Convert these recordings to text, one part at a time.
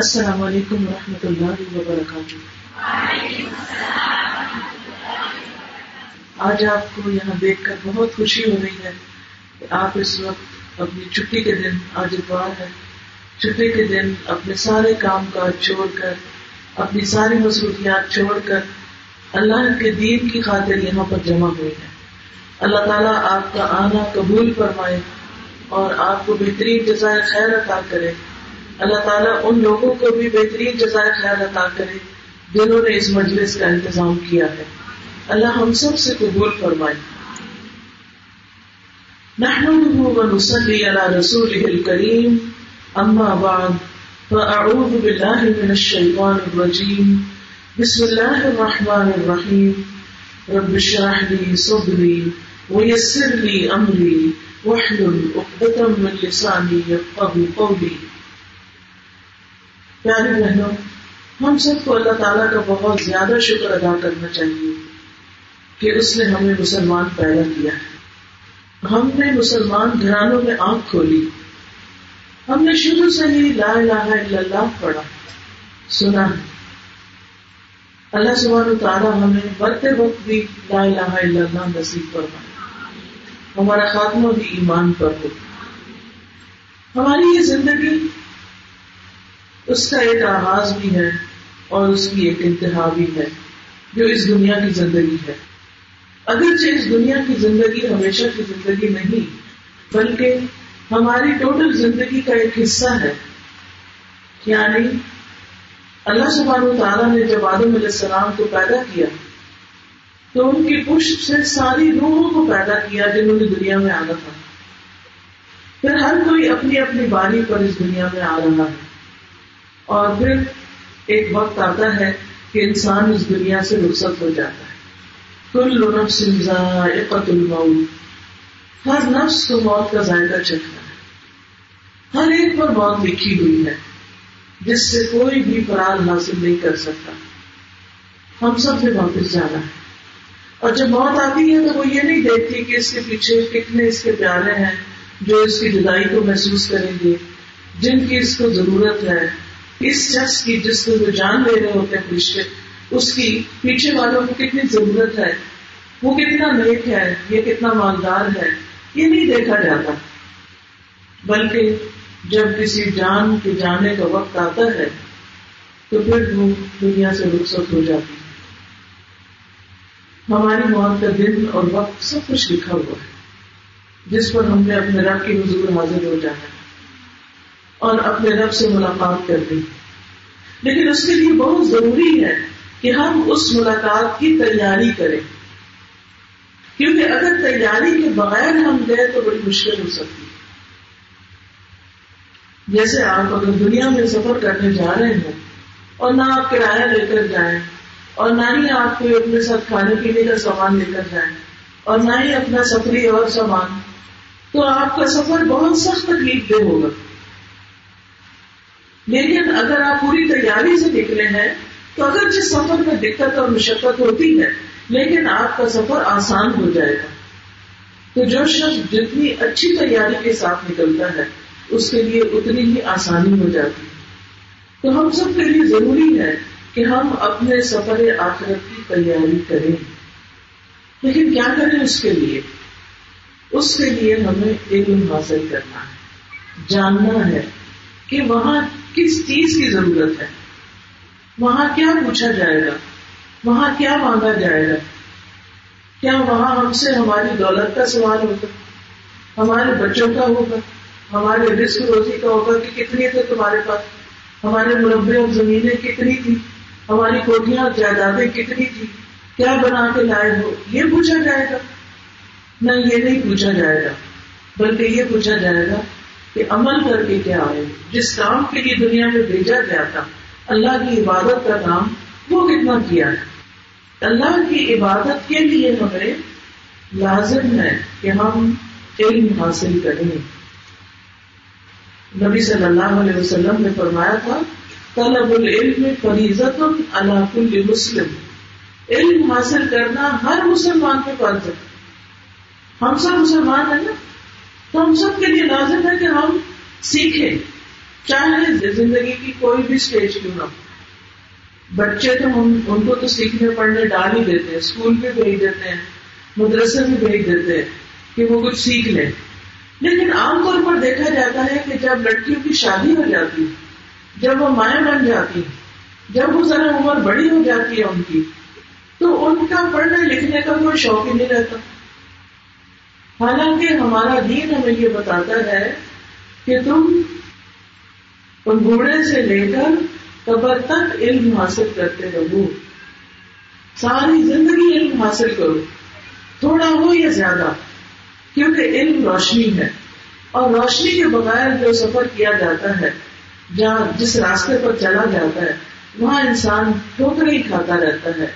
السلام علیکم ورحمۃ اللہ وبرکاتہ۔ آج آپ کو یہاں دیکھ کر بہت خوشی ہو رہی ہے کہ آپ اس وقت اپنی چھٹی کے دن آج اتوار ہے۔ چھٹی کے دن اپنے سارے کام کاج چھوڑ کر، اپنی ساری مصروفیات چھوڑ کر اللہ کے دین کی خاطر یہاں پر جمع ہوئے ہیں۔ اللہ تعالیٰ آپ کا آنا قبول فرمائے اور آپ کو بہترین جزائے خیر عطا کرے۔ اللہ تعالیٰ ان لوگوں کو بھی بہترین جزائے خیر عطا کرے جنہوں نے اس مجلس کا انتظام کیا ہے۔ اللہ ہم سب سے قبول فرمائے۔ نحمده ونصلي على رسوله الكريم اما بعد فاعوذ بالله من الشيطان الرجيم، بسم الله الرحمن الرحيم، رب اشرح لي صدري ويسر لي امري واحلل عقدة من لساني يفقهوا قولي۔ پیاری بہنوں، ہم سب کو اللہ تعالیٰ کا بہت زیادہ شکر ادا کرنا چاہیے کہ اس نے ہمیں مسلمان پیدا کیا۔ ہے ہم نے مسلمان گھرانوں میں آنکھ کھولی۔ ہم نے شروع سے ہی لا الہ الا اللہ پڑھا، سنا۔ اللہ سبحانہ تعالیٰ ہمیں مرتے وقت بھی لا الہ الا اللہ نصیب فرمائے۔ ہمارا خاتمہ بھی ایمان پر ہو۔ ہماری یہ زندگی اس کا ایک آغاز بھی ہے اور اس کی ایک انتہا بھی ہے، جو اس دنیا کی زندگی ہے۔ اگرچہ اس دنیا کی زندگی ہمیشہ کی زندگی نہیں، بلکہ ہماری ٹوٹل زندگی کا ایک حصہ ہے۔ یعنی اللہ سبحانہ و تعالیٰ نے جب آدم علیہ السلام کو پیدا کیا، تو ان کی پشت سے ساری روحوں کو پیدا کیا جنہوں نے دنیا میں آنا تھا۔ پھر ہر کوئی اپنی اپنی باری پر اس دنیا میں آ رہا ہے۔ اور پھر ایک وقت آتا ہے کہ انسان اس دنیا سے رخصت ہو جاتا ہے۔ کل نفس ذائقت الموت۔ ہر نفس کو موت کا ذائقہ چکھنا ہے۔ ہر ایک پر موت لکھی ہوئی ہے۔ جس سے کوئی بھی فرار حاصل نہیں کر سکتا۔ ہم سب نے واپس جانا ہے۔ اور جب موت آتی ہے تو وہ یہ نہیں دیکھتی کہ اس کے پیچھے کتنے اس کے پیارے ہیں جو اس کی جدائی کو محسوس کریں گے، جن کی اس کو ضرورت ہے۔ اس شخص کی جس کو وہ جان لے رہے ہوتے ہیں رشتے اس کی پیچھے والوں کو کتنی ضرورت ہے؟ وہ کتنا نیک ہے، یہ کتنا مالدار ہے؟ یہ نہیں دیکھا جاتا۔ بلکہ جب کسی جان کے جانے کا وقت آتا ہے، تو پھر وہ دنیا سے رخصت ہو جاتی ہے۔ ہماری موت کا دن اور وقت سب کچھ لکھا ہوا ہے۔ جس پر ہم نے اپنے رب کی حضور حاضر ہو جانا ہے۔ اور اپنے رب سے ملاقات کر دی لیکن اس کے لیے بہت ضروری ہے کہ ہم اس ملاقات کی تیاری کریں۔ کیونکہ اگر تیاری کے بغیر ہم گئے تو بڑی مشکل ہو سکتی۔ جیسے آپ اگر دنیا میں سفر کرنے جا رہے ہوں اور نہ آپ کرایہ لے کر جائیں اور نہ ہی آپ کو اپنے ساتھ کھانے پینے کا سامان لے کر جائیں اور نہ ہی اپنا سفری اور سامان، تو آپ کا سفر بہت سخت تکلیف دہ ہوگا۔ لیکن اگر آپ پوری تیاری سے نکلے ہیں، تو اگر جس سفر میں دقت اور مشقت ہوتی ہے، لیکن آپ کا سفر آسان ہو جائے گا۔ تو جو شخص جتنی اچھی تیاری کے ساتھ نکلتا ہے، اس کے لیے اتنی ہی آسانی ہو جاتی ہے۔ تو ہم سب کے لیے ضروری ہے کہ ہم اپنے سفر آخرت کی تیاری کریں۔ لیکن کیا کریں اس کے لیے؟ اس کے لیے ہمیں علم حاصل کرنا ہے۔ جاننا ہے کہ وہاں کس چیز کی ضرورت ہے؟ وہاں کیا پوچھا جائے گا؟ وہاں کیا مانگا جائے گا؟ کیا وہاں ہم سے ہماری دولت کا سوال ہوگا؟ ہمارے بچوں کا ہوگا؟ ہمارے رسک روزی کا ہوگا کہ کتنی تھے تمہارے پاس؟ ہمارے مربع اور زمینیں کتنی تھی؟ ہماری کوٹیاں اور جائیدادیں کتنی تھی؟ کیا بنا کے لائے ہو؟ یہ پوچھا جائے گا؟ نہ یہ نہیں پوچھا جائے گا، بلکہ یہ پوچھا جائے گا کہ عمل کر کے کیا آئے جس کام کے لیے دنیا میں بھیجا گیا تھا، اللہ کی عبادت کا کام وہ کتنا کیا ہے؟ اللہ کی عبادت کے لیے ہمیں لازم ہے کہ ہم علم حاصل کریں۔ نبی صلی اللہ علیہ وسلم نے فرمایا تھا، طلب العلم فریضت اللہ کل مسلم۔ علم حاصل کرنا ہر مسلمان کے فرض ہے۔ ہم سب مسلمان ہیں نا؟ تو ہم سب کے لیے لازم ہے کہ ہم سیکھیں۔ چاہے زندگی کی کوئی بھی اسٹیج کیوں نہ بچے تو ہم ان کو تو سیکھنے پڑھنے ڈال ہی دیتے ہیں اسکول بھی بھیج دیتے ہیں، مدرسے بھی بھیج دیتے ہیں کہ وہ کچھ سیکھ لیں۔ لیکن عام طور پر دیکھا جاتا ہے کہ جب لڑکیوں کی شادی ہو جاتی، جب وہ مائیں بن جاتی، جب وہ ذرا عمر بڑی ہو جاتی ہے ان کی، تو ان کا پڑھنے لکھنے کا کوئی شوق ہی نہیں رہتا۔ حالانکہ ہمارا دین ہمیں یہ بتاتا ہے کہ تم ان بوڑھے سے لے کر قبر تک علم حاصل کرتے رہو۔ ساری زندگی علم حاصل کرو۔ تھوڑا ہو یا زیادہ، کیونکہ علم روشنی ہے۔ اور روشنی کے بغیر جو سفر کیا جاتا ہے، جہاں جس راستے پر چلا جاتا ہے، وہاں انسان ٹھوکر ہی کھاتا رہتا ہے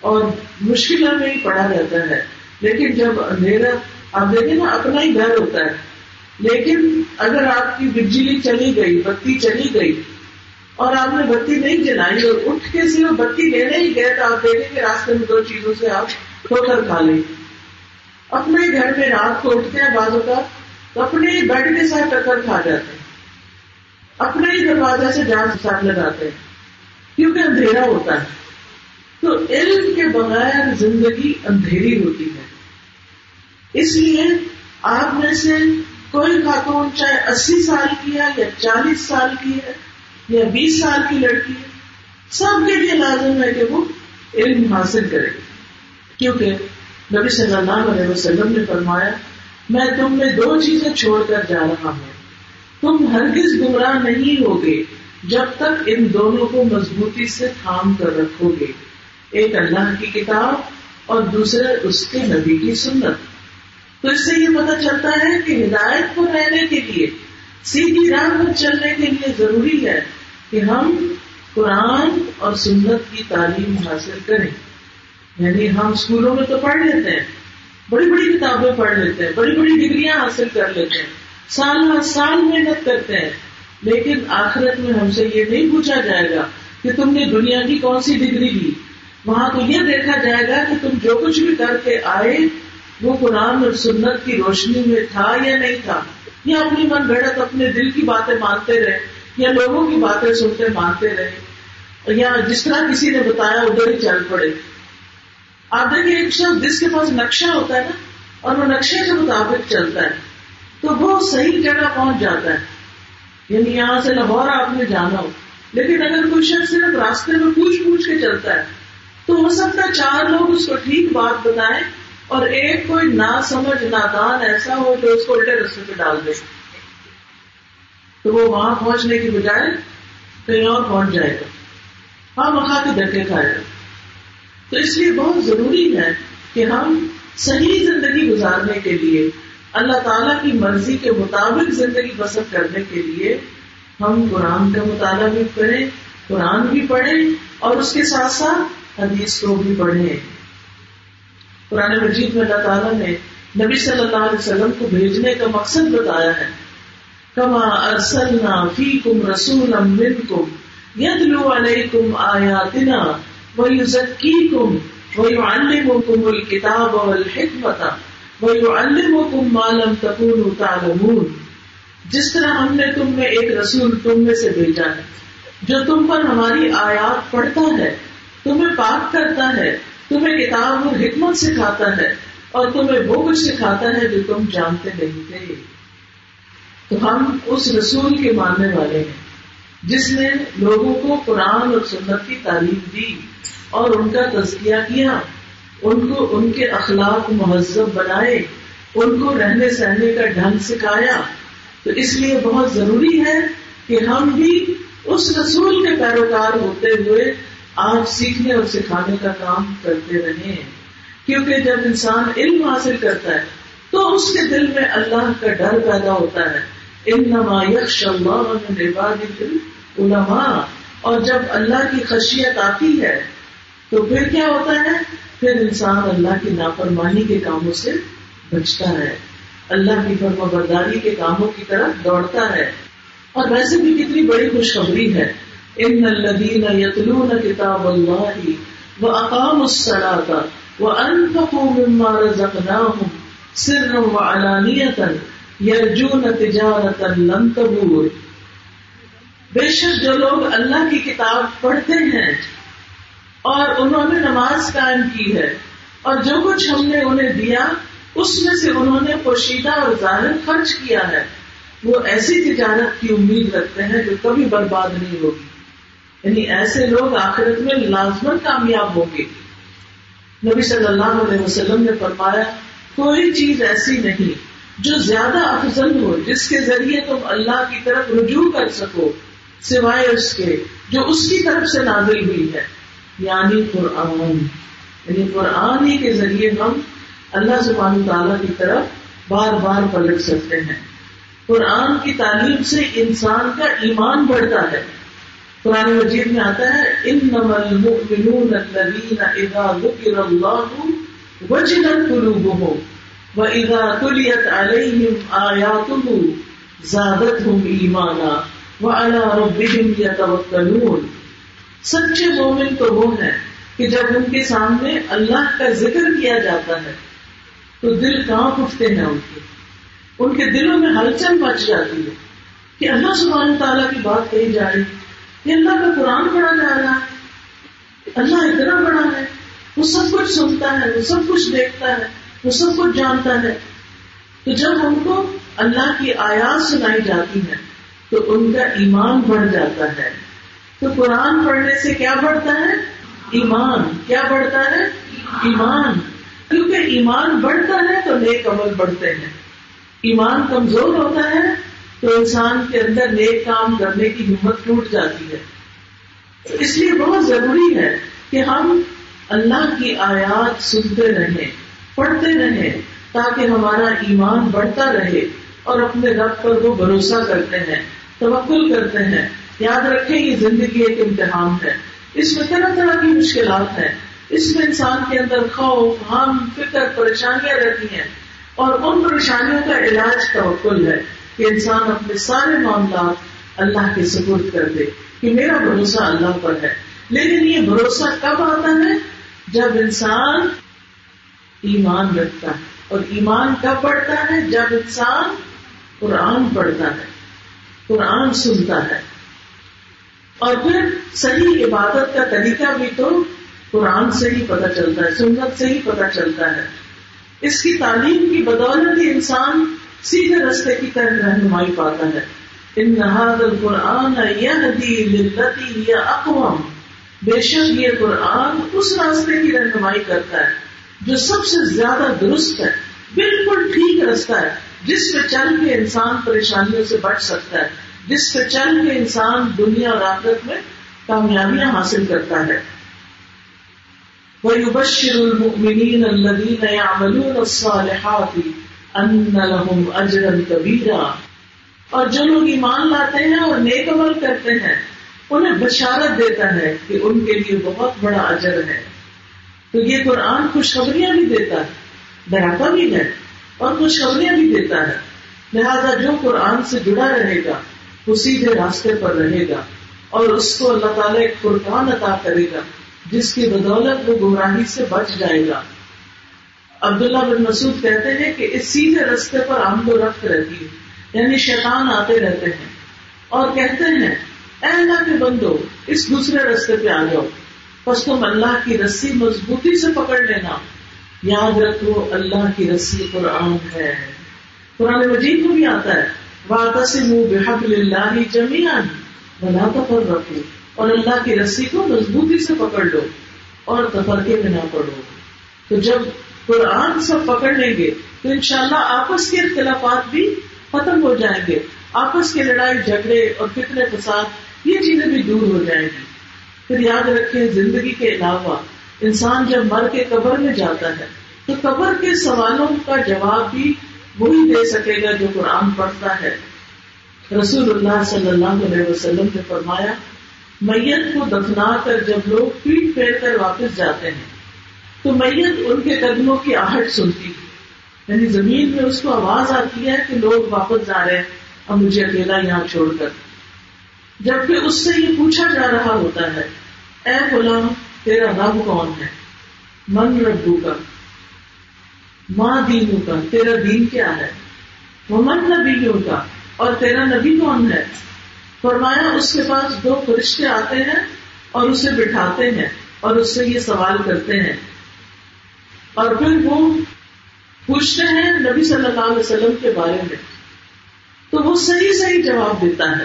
اور مشکلوں میں ہی پڑا رہتا ہے۔ لیکن جب اندھیرا آپ دیکھیں نا، اپنا ہی گھر ہوتا ہے۔ لیکن اگر آپ کی بجلی چلی گئی، بتی چلی گئی، اور آپ نے بتی نہیں جلائی اور اٹھ کے صرف بتی لینے ہی گئے تو آپ دیکھیں گے راستے میں دو چیزوں سے آپ ٹھوکر کھا لیں۔ اپنے گھر میں رات کو اٹھتے ہیں بازو کا تو اپنے بیڈ کے ساتھ ٹکر کھا جاتے ہیں۔ اپنے ہی دروازے سے جان ساتھ لگاتے ہیں، کیونکہ اندھیرا ہوتا ہے۔ تو علم کے بغیر زندگی اندھیری ہوتی ہے۔ اس لیے آپ میں سے کوئی خاتون چاہے اسی سال کی ہے یا چالیس سال کی ہے یا بیس سال کی لڑکی ہے، سب کے لیے لازم ہے کہ وہ علم حاصل کرے۔ کیونکہ نبی صلی اللہ علیہ وسلم نے فرمایا، میں تم میں دو چیزیں چھوڑ کر جا رہا ہوں۔ تم ہرگز گمراہ نہیں ہوگے جب تک ان دونوں کو مضبوطی سے تھام کر رکھو گے۔ ایک اللہ کی کتاب اور دوسرے اس کے نبی کی سنت۔ تو اس سے یہ پتا چلتا ہے کہ ہدایت کو رہنے کے لیے، سیدھی راہ پر چلنے کے لیے ضروری ہے کہ ہم قرآن اور سنت کی تعلیم حاصل کریں۔ یعنی ہم اسکولوں میں تو پڑھ لیتے ہیں، بڑی بڑی کتابیں پڑھ لیتے ہیں، بڑی بڑی ڈگریاں حاصل کر لیتے ہیں، سال ہر سال محنت کرتے ہیں۔ لیکن آخرت میں ہم سے یہ نہیں پوچھا جائے گا کہ تم نے دنیا کی کون سی ڈگری لی۔ وہاں تو یہ دیکھا جائے گا کہ تم جو کچھ بھی کر کے آئے وہ قرآن اور سنت کی روشنی میں تھا یا نہیں تھا؟ یا اپنی من گڑت اپنے دل کی باتیں مانتے رہے، یا لوگوں کی باتیں سنتے مانتے رہے، یا جس طرح کسی نے بتایا ادھر ہی چل پڑے۔ آپ دیکھیں ایک شخص جس کے پاس نقشہ ہوتا ہے نا، اور وہ نقشے کے مطابق چلتا ہے، تو وہ صحیح جگہ پہنچ جاتا ہے؟ یعنی یہاں سے لاہور آپ نے جانا ہو، لیکن اگر کوئی شخص صرف راستے میں پوچھ پوچھ کے چلتا ہے، تو ہو سکتا ہے چار لوگ اس کو ٹھیک بات بتائیں اور ایک کوئی نہ سمجھ نادان ایسا ہو جو اس کو الٹے رستے پہ ڈال دے۔ تو وہ وہاں پہنچنے کی بجائے کہیں اور پہنچ جائے گا۔ ہاں وہاں کے دھکے کھائے گا تو اس لیے بہت ضروری ہے کہ ہم صحیح زندگی گزارنے کے لیے، اللہ تعالیٰ کی مرضی کے مطابق زندگی بسر کرنے کے لیے ہم قرآن کا مطالعہ بھی کریں قرآن بھی پڑھیں اور اس کے ساتھ ساتھ حدیث کو بھی پڑھیں۔ قرآن مجید میں اللہ تعالیٰ نے نبی صلی اللہ علیہ وسلم کو بھیجنے کا مقصد بتایا ہے۔ کما ارسلنا فیکم رسولا منکم یتلو علیکم آیاتنا ویزکیکم ویعلمکم الکتاب والحکمت ویعلمکم ما لم تکونوا تعلمون۔ جس طرح ہم نے تم میں ایک رسول تم میں سے بھیجا ہے، جو تم پر ہماری آیات پڑھتا ہے، تمہیں پاک کرتا ہے تمہیں کتاب اور حکمت سکھاتا ہے اور تمہیں وہ کچھ سکھاتا ہے جو تم جانتے نہیں تھے۔ تو ہم اس رسول کے ماننے والے ہیں، جس نے لوگوں کو قرآن اور سنت کی تعلیم دی اور ان کا تزکیہ کیا۔ ان کو ان کے اخلاق مہذب بنائے، ان کو رہنے سہنے کا ڈھنگ سکھایا۔ تو اس لیے بہت ضروری ہے کہ ہم بھی اس رسول کے پیروکار ہوتے ہوئے آج سیکھنے اور سکھانے کا کام کرتے رہے کیونکہ جب انسان علم حاصل کرتا ہے، تو اس کے دل میں اللہ کا ڈر پیدا ہوتا ہے۔ علماء اور جب اللہ کی خشیت آتی ہے، تو پھر کیا ہوتا ہے؟ پھر انسان اللہ کی نافرمانی کے کاموں سے بچتا ہے۔ اللہ کی فرما برداری کے کاموں کی طرف دوڑتا ہے۔ اور ویسے بھی کتنی بڑی خوشخبری ہے۔ ان الذين يتلون كتاب الله واقاموا الصلاه وانفقوا مما رزقناهم سرا وعلانيه يرجون تجاره لن تبور. بے شک جو لوگ اللہ کی کتاب پڑھتے ہیں اور انہوں نے نماز قائم کی ہے اور جو کچھ ہم نے انہیں دیا، اس میں سے انہوں نے پوشیدہ اور ظاہر خرچ کیا ہے۔ وہ ایسی تجارت کی امید رکھتے ہیں جو کبھی برباد نہیں ہوگی۔ یعنی ایسے لوگ آخرت میں لازمن کامیاب ہوں گے۔ نبی صلی اللہ علیہ وسلم نے فرمایا، کوئی چیز ایسی نہیں جو زیادہ افضل ہو، جس کے ذریعے تم اللہ کی طرف رجوع کر سکو، سوائے اس کے جو اس کی طرف سے نازل ہوئی ہے۔ یعنی قرآن۔ یعنی قرآن ہی کے ذریعے ہم اللہ سبحانہ تعالیٰ کی طرف بار بار پلٹ سکتے ہیں۔ قرآن کی تعلیم سے انسان کا ایمان بڑھتا ہے۔ قرآن مجید میں آتا ہے ان المؤمنون الذين اذا ذكر الله وجلت قلوبهم واذا تليت عليهم آياته زادتهم ایمانا وعلى ربهم يتوكلون سچے مومن تو وہ ہیں کہ جب ان کے سامنے اللہ کا ذکر کیا جاتا ہے، تو دل کہاں اٹھتے ہیں ان کے۔ ان کے دلوں میں ہلچل مچ جاتی ہے کہ اللہ سبحانہ تعالیٰ کی بات کہی جا رہی کہ اللہ کا قرآن پڑھا جا رہا ہے اللہ اتنا بڑا ہے، وہ سب کچھ سنتا ہے، وہ سب کچھ دیکھتا ہے، وہ سب کچھ جانتا ہے۔ تو جب ان کو اللہ کی آیات سنائی جاتی ہے تو ان کا ایمان بڑھ جاتا ہے۔ تو قرآن پڑھنے سے کیا بڑھتا ہے؟ ایمان۔ کیا بڑھتا ہے؟ ایمان۔ کیونکہ ایمان بڑھتا ہے تو نیک عمل بڑھتے ہیں۔ ایمان کمزور ہوتا ہے تو انسان کے اندر نیک کام کرنے کی ہمت ٹوٹ جاتی ہے۔ اس لیے بہت ضروری ہے کہ ہم اللہ کی آیات سنتے رہیں، پڑھتے رہیں، تاکہ ہمارا ایمان بڑھتا رہے اور اپنے رب پر وہ بھروسہ کرتے ہیں، توکل کرتے ہیں۔ یاد رکھیں یہ زندگی ایک امتحان ہے۔ اس میں طرح طرح کی مشکلات ہیں۔ اس میں انسان کے اندر خوف ہم فکر، پریشانیاں رہتی ہیں اور ان پریشانیوں کا علاج توکل ہے۔ کہ انسان اپنے سارے معاملات اللہ کے سپرد کر دے کہ میرا بھروسہ اللہ پر ہے۔ لیکن یہ بھروسہ کب آتا ہے؟ جب انسان ایمان رکھتا ہے۔ اور ایمان کب پڑھتا ہے؟ جب انسان قرآن پڑھتا ہے، قرآن سنتا ہے۔ اور پھر صحیح عبادت کا طریقہ بھی تو قرآن سے ہی پتہ چلتا ہے، سنت سے ہی پتہ چلتا ہے۔ اس کی تعلیم کی بدولت ہی انسان سیدھے رستے کی طرح رہنمائی پاتا ہے۔ ان نہاد القرآن یا اقوام بے شک یہ قرآن اس راستے کی رہنمائی کرتا ہے جو سب سے زیادہ درست ہے۔ بالکل ٹھیک رستہ ہے۔ جس پہ چل کے انسان پریشانیوں سے بچ سکتا ہے۔ جس پہ چل کے انسان دنیا اور آخرت میں کامیابیاں حاصل کرتا ہے۔ وَيُبَشِّرُ الْمُؤْمِنِينَ الَّذِينَ يَعْمَلُونَ الصَّالِحَاتِ أَنَّ لَهُمْ أَجْرًا اور جو لوگ ایمان لاتے ہیں اور نیک عمل کرتے ہیں، انہیں بشارت دیتا ہے کہ ان کے لیے بہت بڑا اجر ہے۔ تو یہ قرآن خوشخبریاں بھی دیتا ہے ڈراتا بھی ہے، اور خوشخبریاں بھی دیتا ہے۔ لہذا جو قرآن سے جڑا رہے گا، وہ سیدھے راستے پر رہے گا، اور اس کو اللہ تعالیٰ ایک قرآن عطا کرے گا، جس کی بدولت وہ گمراہی سے بچ جائے گا۔ عبداللہ بن مسعود کہتے ہیں کہ اس سیدھے رستے پر آمد و رفت رہتی ہے یعنی شیطان آتے رہتے ہیں۔ اور کہتے ہیں، اے اللہ کے بندو، اس دوسرے رستے پہ آ جاؤ۔ بس تم اللہ کی رسی مضبوطی سے پکڑ لینا۔ یاد رکھو، اللہ کی رسی قرآن ہے۔ قرآن مجید میں بھی آتا ہے بحبل اللہ جمیان بنا تفر رکھو اور اللہ کی رسی کو مضبوطی سے پکڑ لو اور تفرقے میں نہ پڑھو تو جب قرآن سب پکڑ لیں گے، تو انشاءاللہ آپس کے اختلافات بھی ختم ہو جائیں گے۔ آپس کے لڑائی، جھگڑے اور فکر فساد، یہ چیزیں بھی دور ہو جائیں گی۔ پھر یاد رکھیں، زندگی کے علاوہ انسان جب مر کے قبر میں جاتا ہے، تو قبر کے سوالوں کا جواب بھی وہی دے سکے گا جو قرآن پڑھتا ہے۔ رسول اللہ صلی اللہ علیہ وسلم نے فرمایا، میت کو دفنا کر جب لوگ پیٹ پھیر کر واپس جاتے ہیں تو میت ان کے قدموں کی آہٹ سنتی یعنی زمین میں اس کو آواز آتی ہے کہ لوگ واپس جا رہے ہیں اب مجھے اکیلا یہاں چھوڑ کر۔ جبکہ اس سے یہ پوچھا جا رہا ہوتا ہے، اے غلام، تیرا رب کون ہے؟ من ربو کا ماں دینوں کا تیرا دین کیا ہے؟ وہ من نبیوں کا اور تیرا نبی کون ہے؟ فرمایا، اس کے پاس دو فرشتے آتے ہیں اور اسے بٹھاتے ہیں اور اس سے یہ سوال کرتے ہیں اور پھر وہ پوچھتے ہیں نبی صلی اللہ علیہ وسلم کے بارے میں۔ تو وہ صحیح صحیح جواب دیتا ہے۔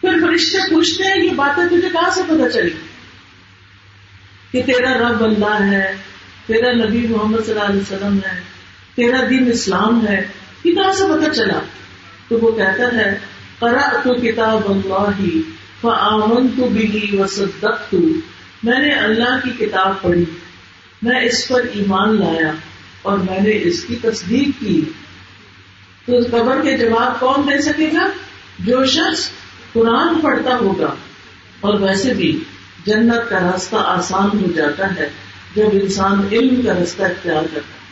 پھر فرشتے پوچھتے ہیں، یہ باتیں تجھے کہاں سے پتا چلی؟ کہ تیرا رب اللہ ہے، تیرا نبی محمد صلی اللہ علیہ وسلم ہے، تیرا دین اسلام ہے، یہ کہاں سے پتا چلا؟ تو وہ کہتا ہے کرا تو کتاب اللہ فآمن تو بھی وصدقت۔ میں نے اللہ کی کتاب پڑھی۔ میں اس پر ایمان لایا اور میں نے اس کی تصدیق کی۔ تو قبر کے جواب کون دے سکے گا؟ جو شخص قرآن پڑھتا ہوگا۔ اور ویسے بھی جنت کا راستہ آسان ہو جاتا ہے جب انسان علم کا راستہ اختیار کرتا ہے۔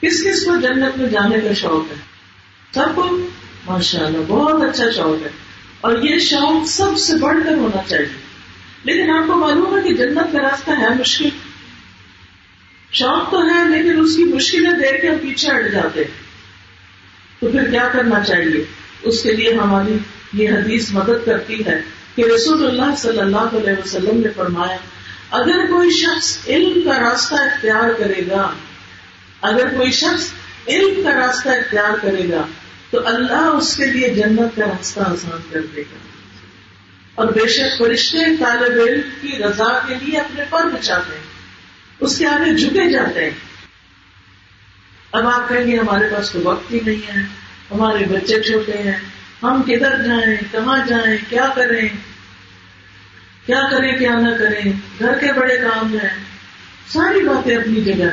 کس کس کو جنت میں جانے کا شوق ہے؟ سب کو؟ ماشاء اللہ بہت اچھا شوق ہے۔ اور یہ شوق سب سے بڑھ کر ہونا چاہیے۔ لیکن آپ کو معلوم ہے کہ جنت کا راستہ ہے مشکل۔ شوق تو ہے لیکن اس کی مشکلیں دیکھ کے ہم پیچھے ہٹ جاتے ہیں۔ تو پھر کیا کرنا چاہیے؟ اس کے لیے ہماری یہ حدیث مدد کرتی ہے کہ رسول اللہ صلی اللہ علیہ وسلم نے فرمایا، اگر کوئی شخص علم کا راستہ اختیار کرے گا، اگر کوئی شخص علم کا راستہ اختیار کرے گا، تو اللہ اس کے لیے جنت کا راستہ آسان کر دے گا۔ اور بے شک فرشتے طالب علم کی رضا کے لیے اپنے پر بچاتے ہیں۔ اس کے آگے جھکے جاتے ہیں۔ اب آپ کہیں گے ہمارے پاس تو وقت ہی نہیں ہے، ہمارے بچے چھوٹے ہیں، ہم کدھر جائیں، کہاں جائیں، کیا کریں؟ کیا کریں، کیا نہ کریں؟ گھر کے بڑے کام ہیں۔ ساری باتیں اپنی جگہ۔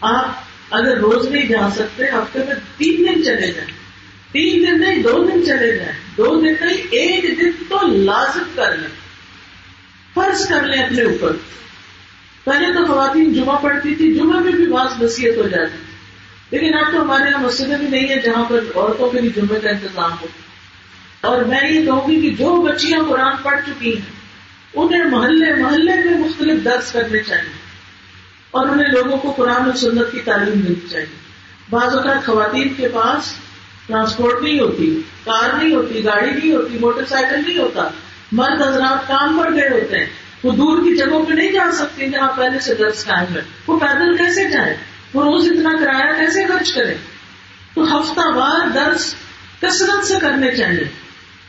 آپ اگر روز نہیں جا سکتے، ہفتے میں تین دن چلے جائیں۔ تین دن نہیں، دو دن چلے جائیں۔ دو دن نہیں، ایک دن تو لازم کر لیں۔ فرض کر لیں اپنے اوپر۔ پہلے تو خواتین جمعہ پڑھتی تھی، جمعہ میں بھی بعض نصیحت ہو جاتی لیکن اب تو ہمارے یہاں مسجدیں بھی نہیں ہے جہاں پر عورتوں کے بھی جمعے کا انتظام ہو۔ اور میں یہ کہوں گی کہ جو بچیاں قرآن پڑھ چکی ہیں، انہیں محلے محلے میں مختلف درس کرنے چاہیے۔ اور انہیں لوگوں کو قرآن و سنت کی تعلیم دینی چاہیے۔ بعض اوقات خواتین کے پاس ٹرانسپورٹ نہیں ہوتی، کار نہیں ہوتی، گاڑی نہیں ہوتی، موٹر سائیکل نہیں ہوتا۔ مرد حضرات کام پر گئے ہوتے ہیں۔ وہ دور کی جگہوں پہ نہیں جا سکتے جہاں پہلے سے درس قائم ہے وہ پیدل کیسے جائے وہ روز اتنا کرایہ کیسے خرچ کرے تو ہفتہ وار درس کثرت سے کرنے چاہیے۔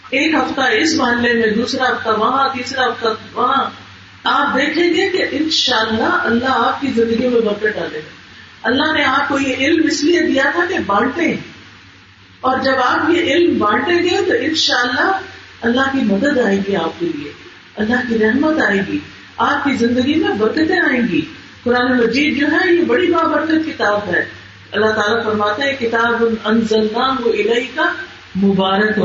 ایک ہفتہ اس محلے میں، دوسرا ہفتہ وہاں، تیسرا ہفتہ وہاں۔ آپ دیکھیں گے کہ ان شاء اللہ اللہ آپ کی زندگی میں برکت ڈالے گا اللہ نے آپ کو یہ علم اس لیے دیا تھا کہ بانٹے اور جب آپ یہ علم بانٹیں گے تو ان شاء اللہ اللہ کی مدد آئے گی آپ کے لیے۔ اللہ کی رحمت آئے گی۔ آپ کی زندگی میں برکتیں آئیں گی۔ قرآن مجید جو ہے، یہ بڑی بابرکت کتاب ہے۔ اللہ تعالیٰ فرماتا ہے، کتاب الہی کا مبارک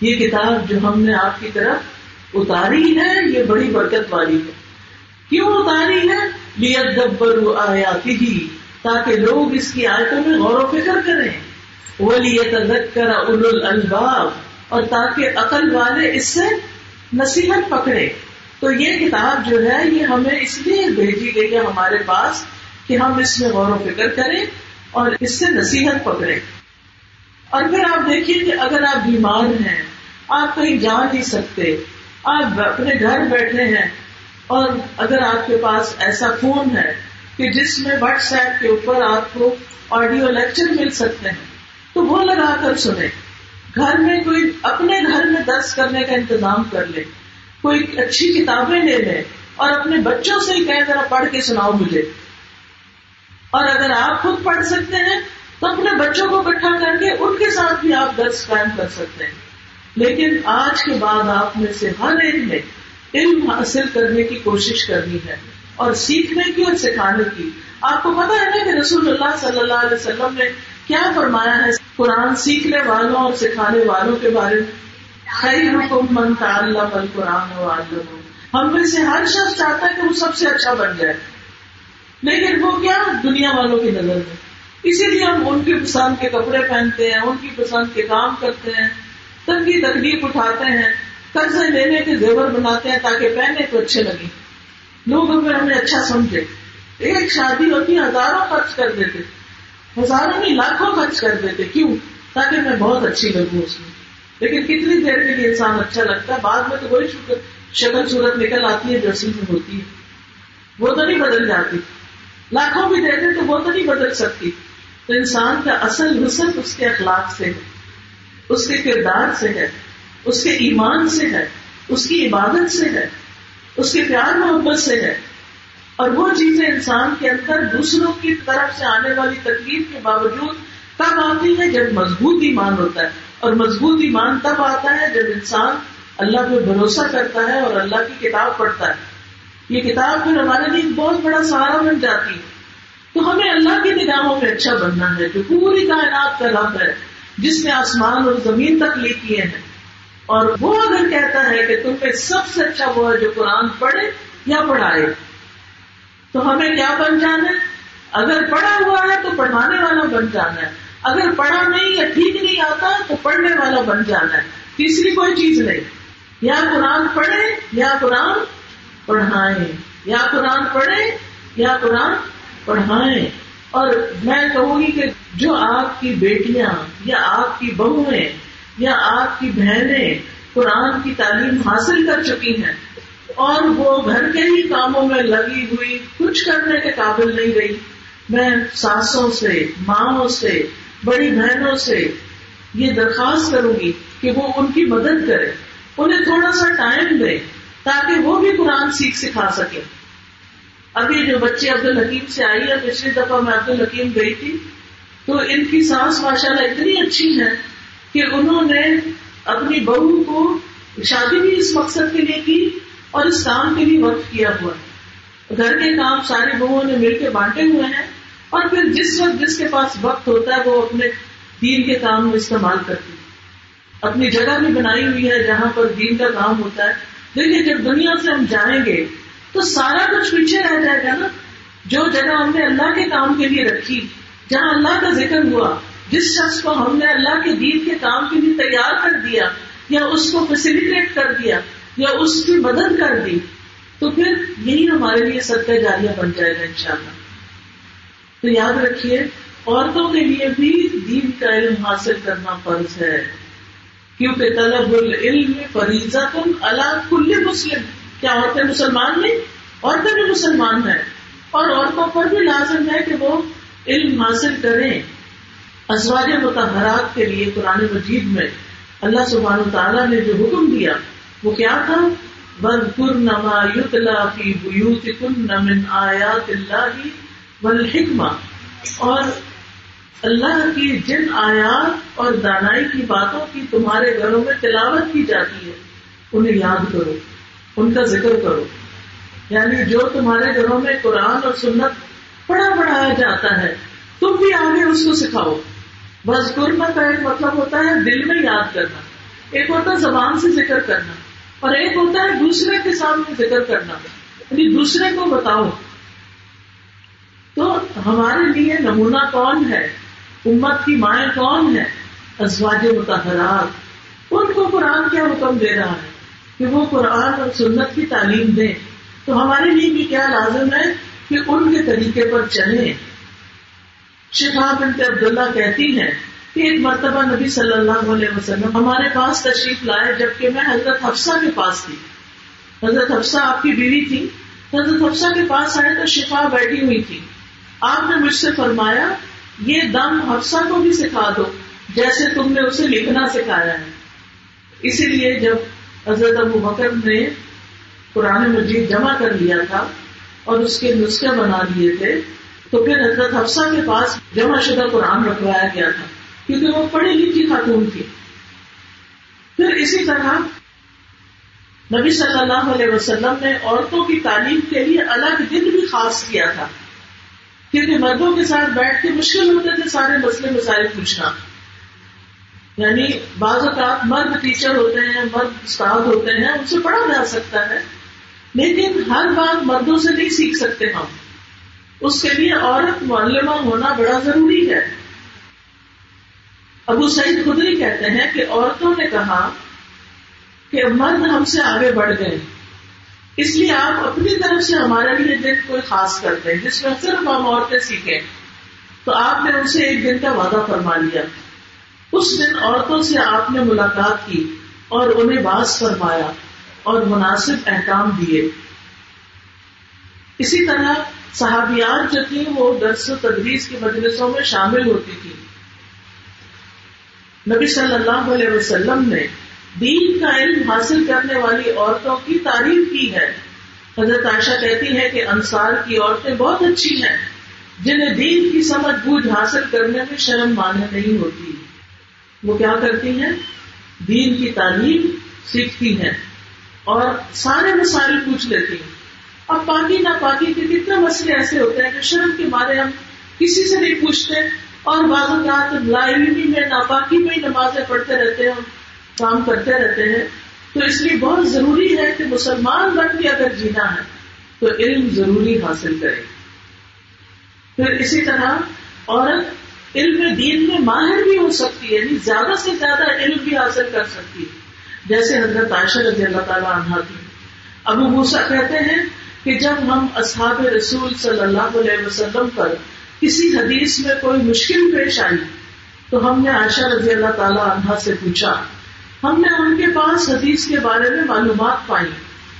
یہ کتاب جو ہم نے آپ کی طرف اتاری ہے، یہ بڑی برکت والی ہے۔ کیوں اتاری ہے؟ لیت دبر آیاتی ہی تاکہ لوگ اس کی آیتوں میں غور و فکر کریں۔ وہ لیت کر الباب اور تاکہ عقل والے اس سے نصیحت پکڑے۔ تو یہ کتاب جو ہے، یہ ہمیں اس لیے بھیجی گئی ہے ہمارے پاس کہ ہم اس میں غور و فکر کریں اور اس سے نصیحت پکڑے اور پھر آپ دیکھیے کہ اگر آپ بیمار ہیں، آپ کہیں جا نہیں سکتے، آپ اپنے گھر بیٹھے ہیں اور اگر آپ کے پاس ایسا فون ہے کہ جس میں واٹس ایپ کے اوپر آپ کو آڈیو لیکچر مل سکتے ہیں، تو وہ لگا کر سنیں۔ گھر میں کوئی اپنے گھر میں درس کرنے کا انتظام کر لے، کوئی اچھی کتابیں لے لے اور اپنے بچوں سے ہی کہ ذرا پڑھ کے سناؤ مجھے۔ اور اگر آپ خود پڑھ سکتے ہیں، تو اپنے بچوں کو اکٹھا کر کے ان کے ساتھ بھی آپ درس قائم کر سکتے ہیں۔ لیکن آج کے بعد آپ میں سے ہر ایک نے علم حاصل کرنے کی کوشش کرنی ہے اور سیکھنے کی اور سکھانے کی۔ آپ کو پتا ہے نا کہ رسول اللہ صلی اللہ علیہ وسلم نے کیا فرمایا ہے؟ قرآن سیکھنے والوں اور سکھانے والوں کے بارے میں خیر حکم من تعلم القرآن و عالم ہم میں سے ہر شخص چاہتا ہے کہ وہ سب سے اچھا بن جائے۔ لیکن وہ کیا؟ دنیا والوں کی نظر میں۔ اسی لیے ہم ان کی پسند کے کپڑے پہنتے ہیں، ان کی پسند کے کام کرتے ہیں تنگی تکلیف اٹھاتے ہیں، قرضے لینے کے زیور بناتے ہیں تاکہ پہنے تو اچھے لگے لوگ ہمیں اچھا سمجھے۔ ایک شادی ہوتی ہزاروں خرچ کر دیتے۔ ہزاروں نہیں لاکھوں خرچ کر دیتے، کیوں؟ تاکہ میں بہت اچھی لگوں اس میں۔ لیکن کتنی دیر کے لیے انسان اچھا لگتا؟ ہے بعد میں تو وہی شکل صورت نکل آتی ہے جو اصل میں ہوتی ہے۔ وہ تو نہیں بدل جاتی۔ لاکھوں بھی دیتے تو وہ تو نہیں بدل سکتی۔ تو انسان کا اصل حسن اس کے اخلاق سے ہے، اس کے کردار سے ہے، اس کے ایمان سے ہے، اس کی عبادت سے ہے، اس کے پیار محبت سے ہے۔ اور وہ چیزیں انسان کے اندر دوسروں کی طرف سے آنے والی تکلیف کے باوجود تب آتی ہے جب مضبوط ایمان ہوتا ہے۔ اور مضبوط ایمان تب آتا ہے جب انسان اللہ پہ بھروسہ کرتا ہے اور اللہ کی کتاب پڑھتا ہے۔ یہ کتاب پھر ہمارے لیے بہت بڑا سہارا بن جاتی ہے۔ تو ہمیں اللہ کی نگاہوں میں اچھا بننا ہے۔ جو پوری کائنات کا رب ہے جس نے آسمان اور زمین تک لے کیے ہیں۔ اور وہ اگر کہتا ہے کہ تم میں سب سے اچھا وہ ہے جو قرآن پڑھے یا پڑھائے۔ تو ہمیں کیا بن جانا ہے؟ اگر پڑھا ہوا ہے تو پڑھانے والا بن جانا ہے۔ اگر پڑھا نہیں یا ٹھیک نہیں آتا تو پڑھنے والا بن جانا ہے۔ تیسری کوئی چیز نہیں۔ یا قرآن پڑھے یا قرآن پڑھائیں۔ یا قرآن پڑھے یا قرآن پڑھائیں۔ اور میں کہوں گی کہ جو آپ کی بیٹیاں یا آپ کی بہویں یا آپ کی بہنیں قرآن کی تعلیم حاصل کر چکی ہیں اور وہ گھر کے ہی کاموں میں لگی ہوئی کچھ کرنے کے قابل نہیں رہی۔ میں ساسوں سے ماں سے، بڑی بہنوں سے یہ درخواست کروں گی کہ وہ ان کی مدد کرے۔ انہیں تھوڑا سا ٹائم دے تاکہ وہ بھی قرآن سیکھ سکھا سکے۔ ابھی جو بچے عبد الحکیم سے آئی ہے پچھلی دفعہ میں عبد الحکیم گئی تھی، تو ان کی سانس ماشاء اللہ اتنی اچھی ہے کہ انہوں نے اپنی بہو کو شادی بھی اس مقصد کے لیے کی اور اس کام کے لیے وقت کیا ہوا ہے؟ گھر کے کام سارے بہوؤں نے مل کے بانٹے ہوئے ہیں اور پھر جس وقت جس کے پاس وقت ہوتا ہے وہ اپنے دین کے کام میں استعمال کرتی اپنی جگہ بھی بنائی ہوئی ہے جہاں پر دین کا کام ہوتا ہے۔ دیکھیے جب دنیا سے ہم جائیں گے تو سارا کچھ پیچھے رہ جائے گا نا۔ جو جگہ ہم نے اللہ کے کام کے لیے رکھی، جہاں اللہ کا ذکر ہوا، جس شخص کو ہم نے اللہ کے دین کے کام کے لیے تیار کر دیا یا اس کو فیسلٹیٹ کر دیا یا اس کی مدد کر دی، تو پھر یہی ہمارے لیے سب جاریہ بن جائے گا انشاءاللہ۔ تو یاد رکھیے، عورتوں کے لیے بھی دین کا علم حاصل کرنا فرض ہے۔ کیونکہ طلب العلم فریضہ تم اللہ کل مسلم۔ کیا عورتیں مسلمان نہیں عورتیں بھی مسلمان ہیں۔ اور عورتوں پر بھی لازم ہے کہ وہ علم حاصل کریں۔ ازواج متحرات کے لیے قرآن مجید میں اللہ سبحانہ تعالیٰ نے جو حکم دیا وہ کیا تھا؟ بد نما یوتلا فی بیوت کن نمن آیات اللہ والحکمہ اور اللہ کی جن آیات اور دانائی کی باتوں کی تمہارے گھروں میں تلاوت کی جاتی ہے، انہیں یاد کرو، ان کا ذکر کرو۔ یعنی جو تمہارے گھروں میں قرآن اور سنت پڑھا پڑھایا جاتا ہے، تم بھی آگے اس کو سکھاؤ۔ بس قرم کا ایک مطلب ہوتا ہے دل میں یاد کرنا، ایک ہوتا ہے زبان سے ذکر کرنا۔ اور ایک ہوتا ہے دوسرے کے سامنے ذکر کرنا۔ یعنی دوسرے کو بتاؤ۔ تو ہمارے لیے نمونہ کون ہے؟ امت کی مائیں کون ہے ازواج متحرات ان کو قرآن کیا حکم دے رہا ہے؟ کہ وہ قرآن اور سنت کی تعلیم دیں۔ تو ہمارے لیے بھی کیا لازم ہے کہ ان کے طریقے پر چلیں؟ شفا بنت عبداللہ کہتی ہیں ایک مرتبہ نبی صلی اللہ علیہ وسلم ہمارے پاس تشریف لائے جبکہ میں حضرت حفصہ کے پاس تھی۔ حضرت حفصہ آپ کی بیوی تھی۔ حضرت حفصہ کے پاس آئے تو شفا بیٹھی ہوئی تھی۔ آپ نے مجھ سے فرمایا، یہ دم حفصہ کو بھی سکھا دو، جیسے تم نے اسے لکھنا سکھایا ہے۔ اسی لیے جب حضرت ابو بکر نے قرآن مجید جمع کر لیا تھا اور اس کے نسخے بنا لیے تھے، تو پھر حضرت حفصہ کے پاس جمع شدہ قرآن رکھوایا گیا تھا۔ کیونکہ وہ پڑھی لکھی خاتون تھی۔ پھر اسی طرح نبی صلی اللہ علیہ وسلم نے عورتوں کی تعلیم کے لیے الگ دن بھی خاص کیا تھا۔ کیونکہ مردوں کے ساتھ بیٹھ کے مشکل ہوتے تھے سارے مسئلے مسائل پوچھنا۔ یعنی بعض اوقات مرد ٹیچر ہوتے ہیں، مرد استاد ہوتے ہیں، ان سے پڑھا جا سکتا ہے۔ لیکن ہر بات مردوں سے نہیں سیکھ سکتے ہم۔ اس کے لیے عورت معلمہ ہونا بڑا ضروری ہے۔ ابو سعید خدری کہتے ہیں کہ عورتوں نے کہا کہ مرد ہم سے آگے بڑھ گئے۔ اس لیے آپ اپنی طرف سے ہمارے لیے دن کوئی خاص کرتے ہیں۔ جس میں صرف ہم عورتیں سیکھیں، تو آپ نے ان سے ایک دن کا وعدہ فرما لیا۔ اس دن عورتوں سے آپ نے ملاقات کی اور انہیں باز فرمایا اور مناسب احکام دیے۔ اسی طرح صحابیات جو تھیں، وہ درس و تدریس کی مجلسوں میں شامل ہوتی تھی نبی صلی اللہ علیہ وسلم نے دین کا علم حاصل کرنے والی عورتوں کی تعریف کی ہے۔ حضرت عائشہ کہتی ہے کہ انصار کی عورتیں بہت اچھی ہیں، جنہیں دین کی سمجھ بوجھ حاصل کرنے میں شرم مانے نہیں ہوتی۔ وہ کیا کرتی ہیں؟ دین کی تعلیم سیکھتی ہیں اور سارے مسائل پوچھ لیتی ہیں۔ اب پاکی نہ پاکی کے کتنے مسئلے ایسے ہوتے ہیں کہ شرم کے مارے ہم کسی سے نہیں پوچھتے اور بعض اوقات لائبریری میں ناپاکی میں ہی نمازیں پڑھتے رہتے ہیں، کام کرتے رہتے ہیں۔ تو اس لیے بہت ضروری ہے کہ مسلمان بن کے اگر جینا ہے، تو علم ضروری حاصل کرے۔ پھر اسی طرح عورت علم دین میں ماہر بھی ہو سکتی ہے یعنی زیادہ سے زیادہ علم بھی حاصل کر سکتی ہے۔ جیسے حضرت عائشہ رضی اللہ تعالیٰ عنہ تھی ابو موسا کہتے ہیں کہ جب ہم اصحاب رسول صلی اللہ علیہ وسلم پر کسی حدیث میں کوئی مشکل پیش آئی تو ہم نے عائشہ رضی اللہ تعالیٰ عنہ سے پوچھا، ہم نے ان کے پاس حدیث کے بارے میں معلومات پائی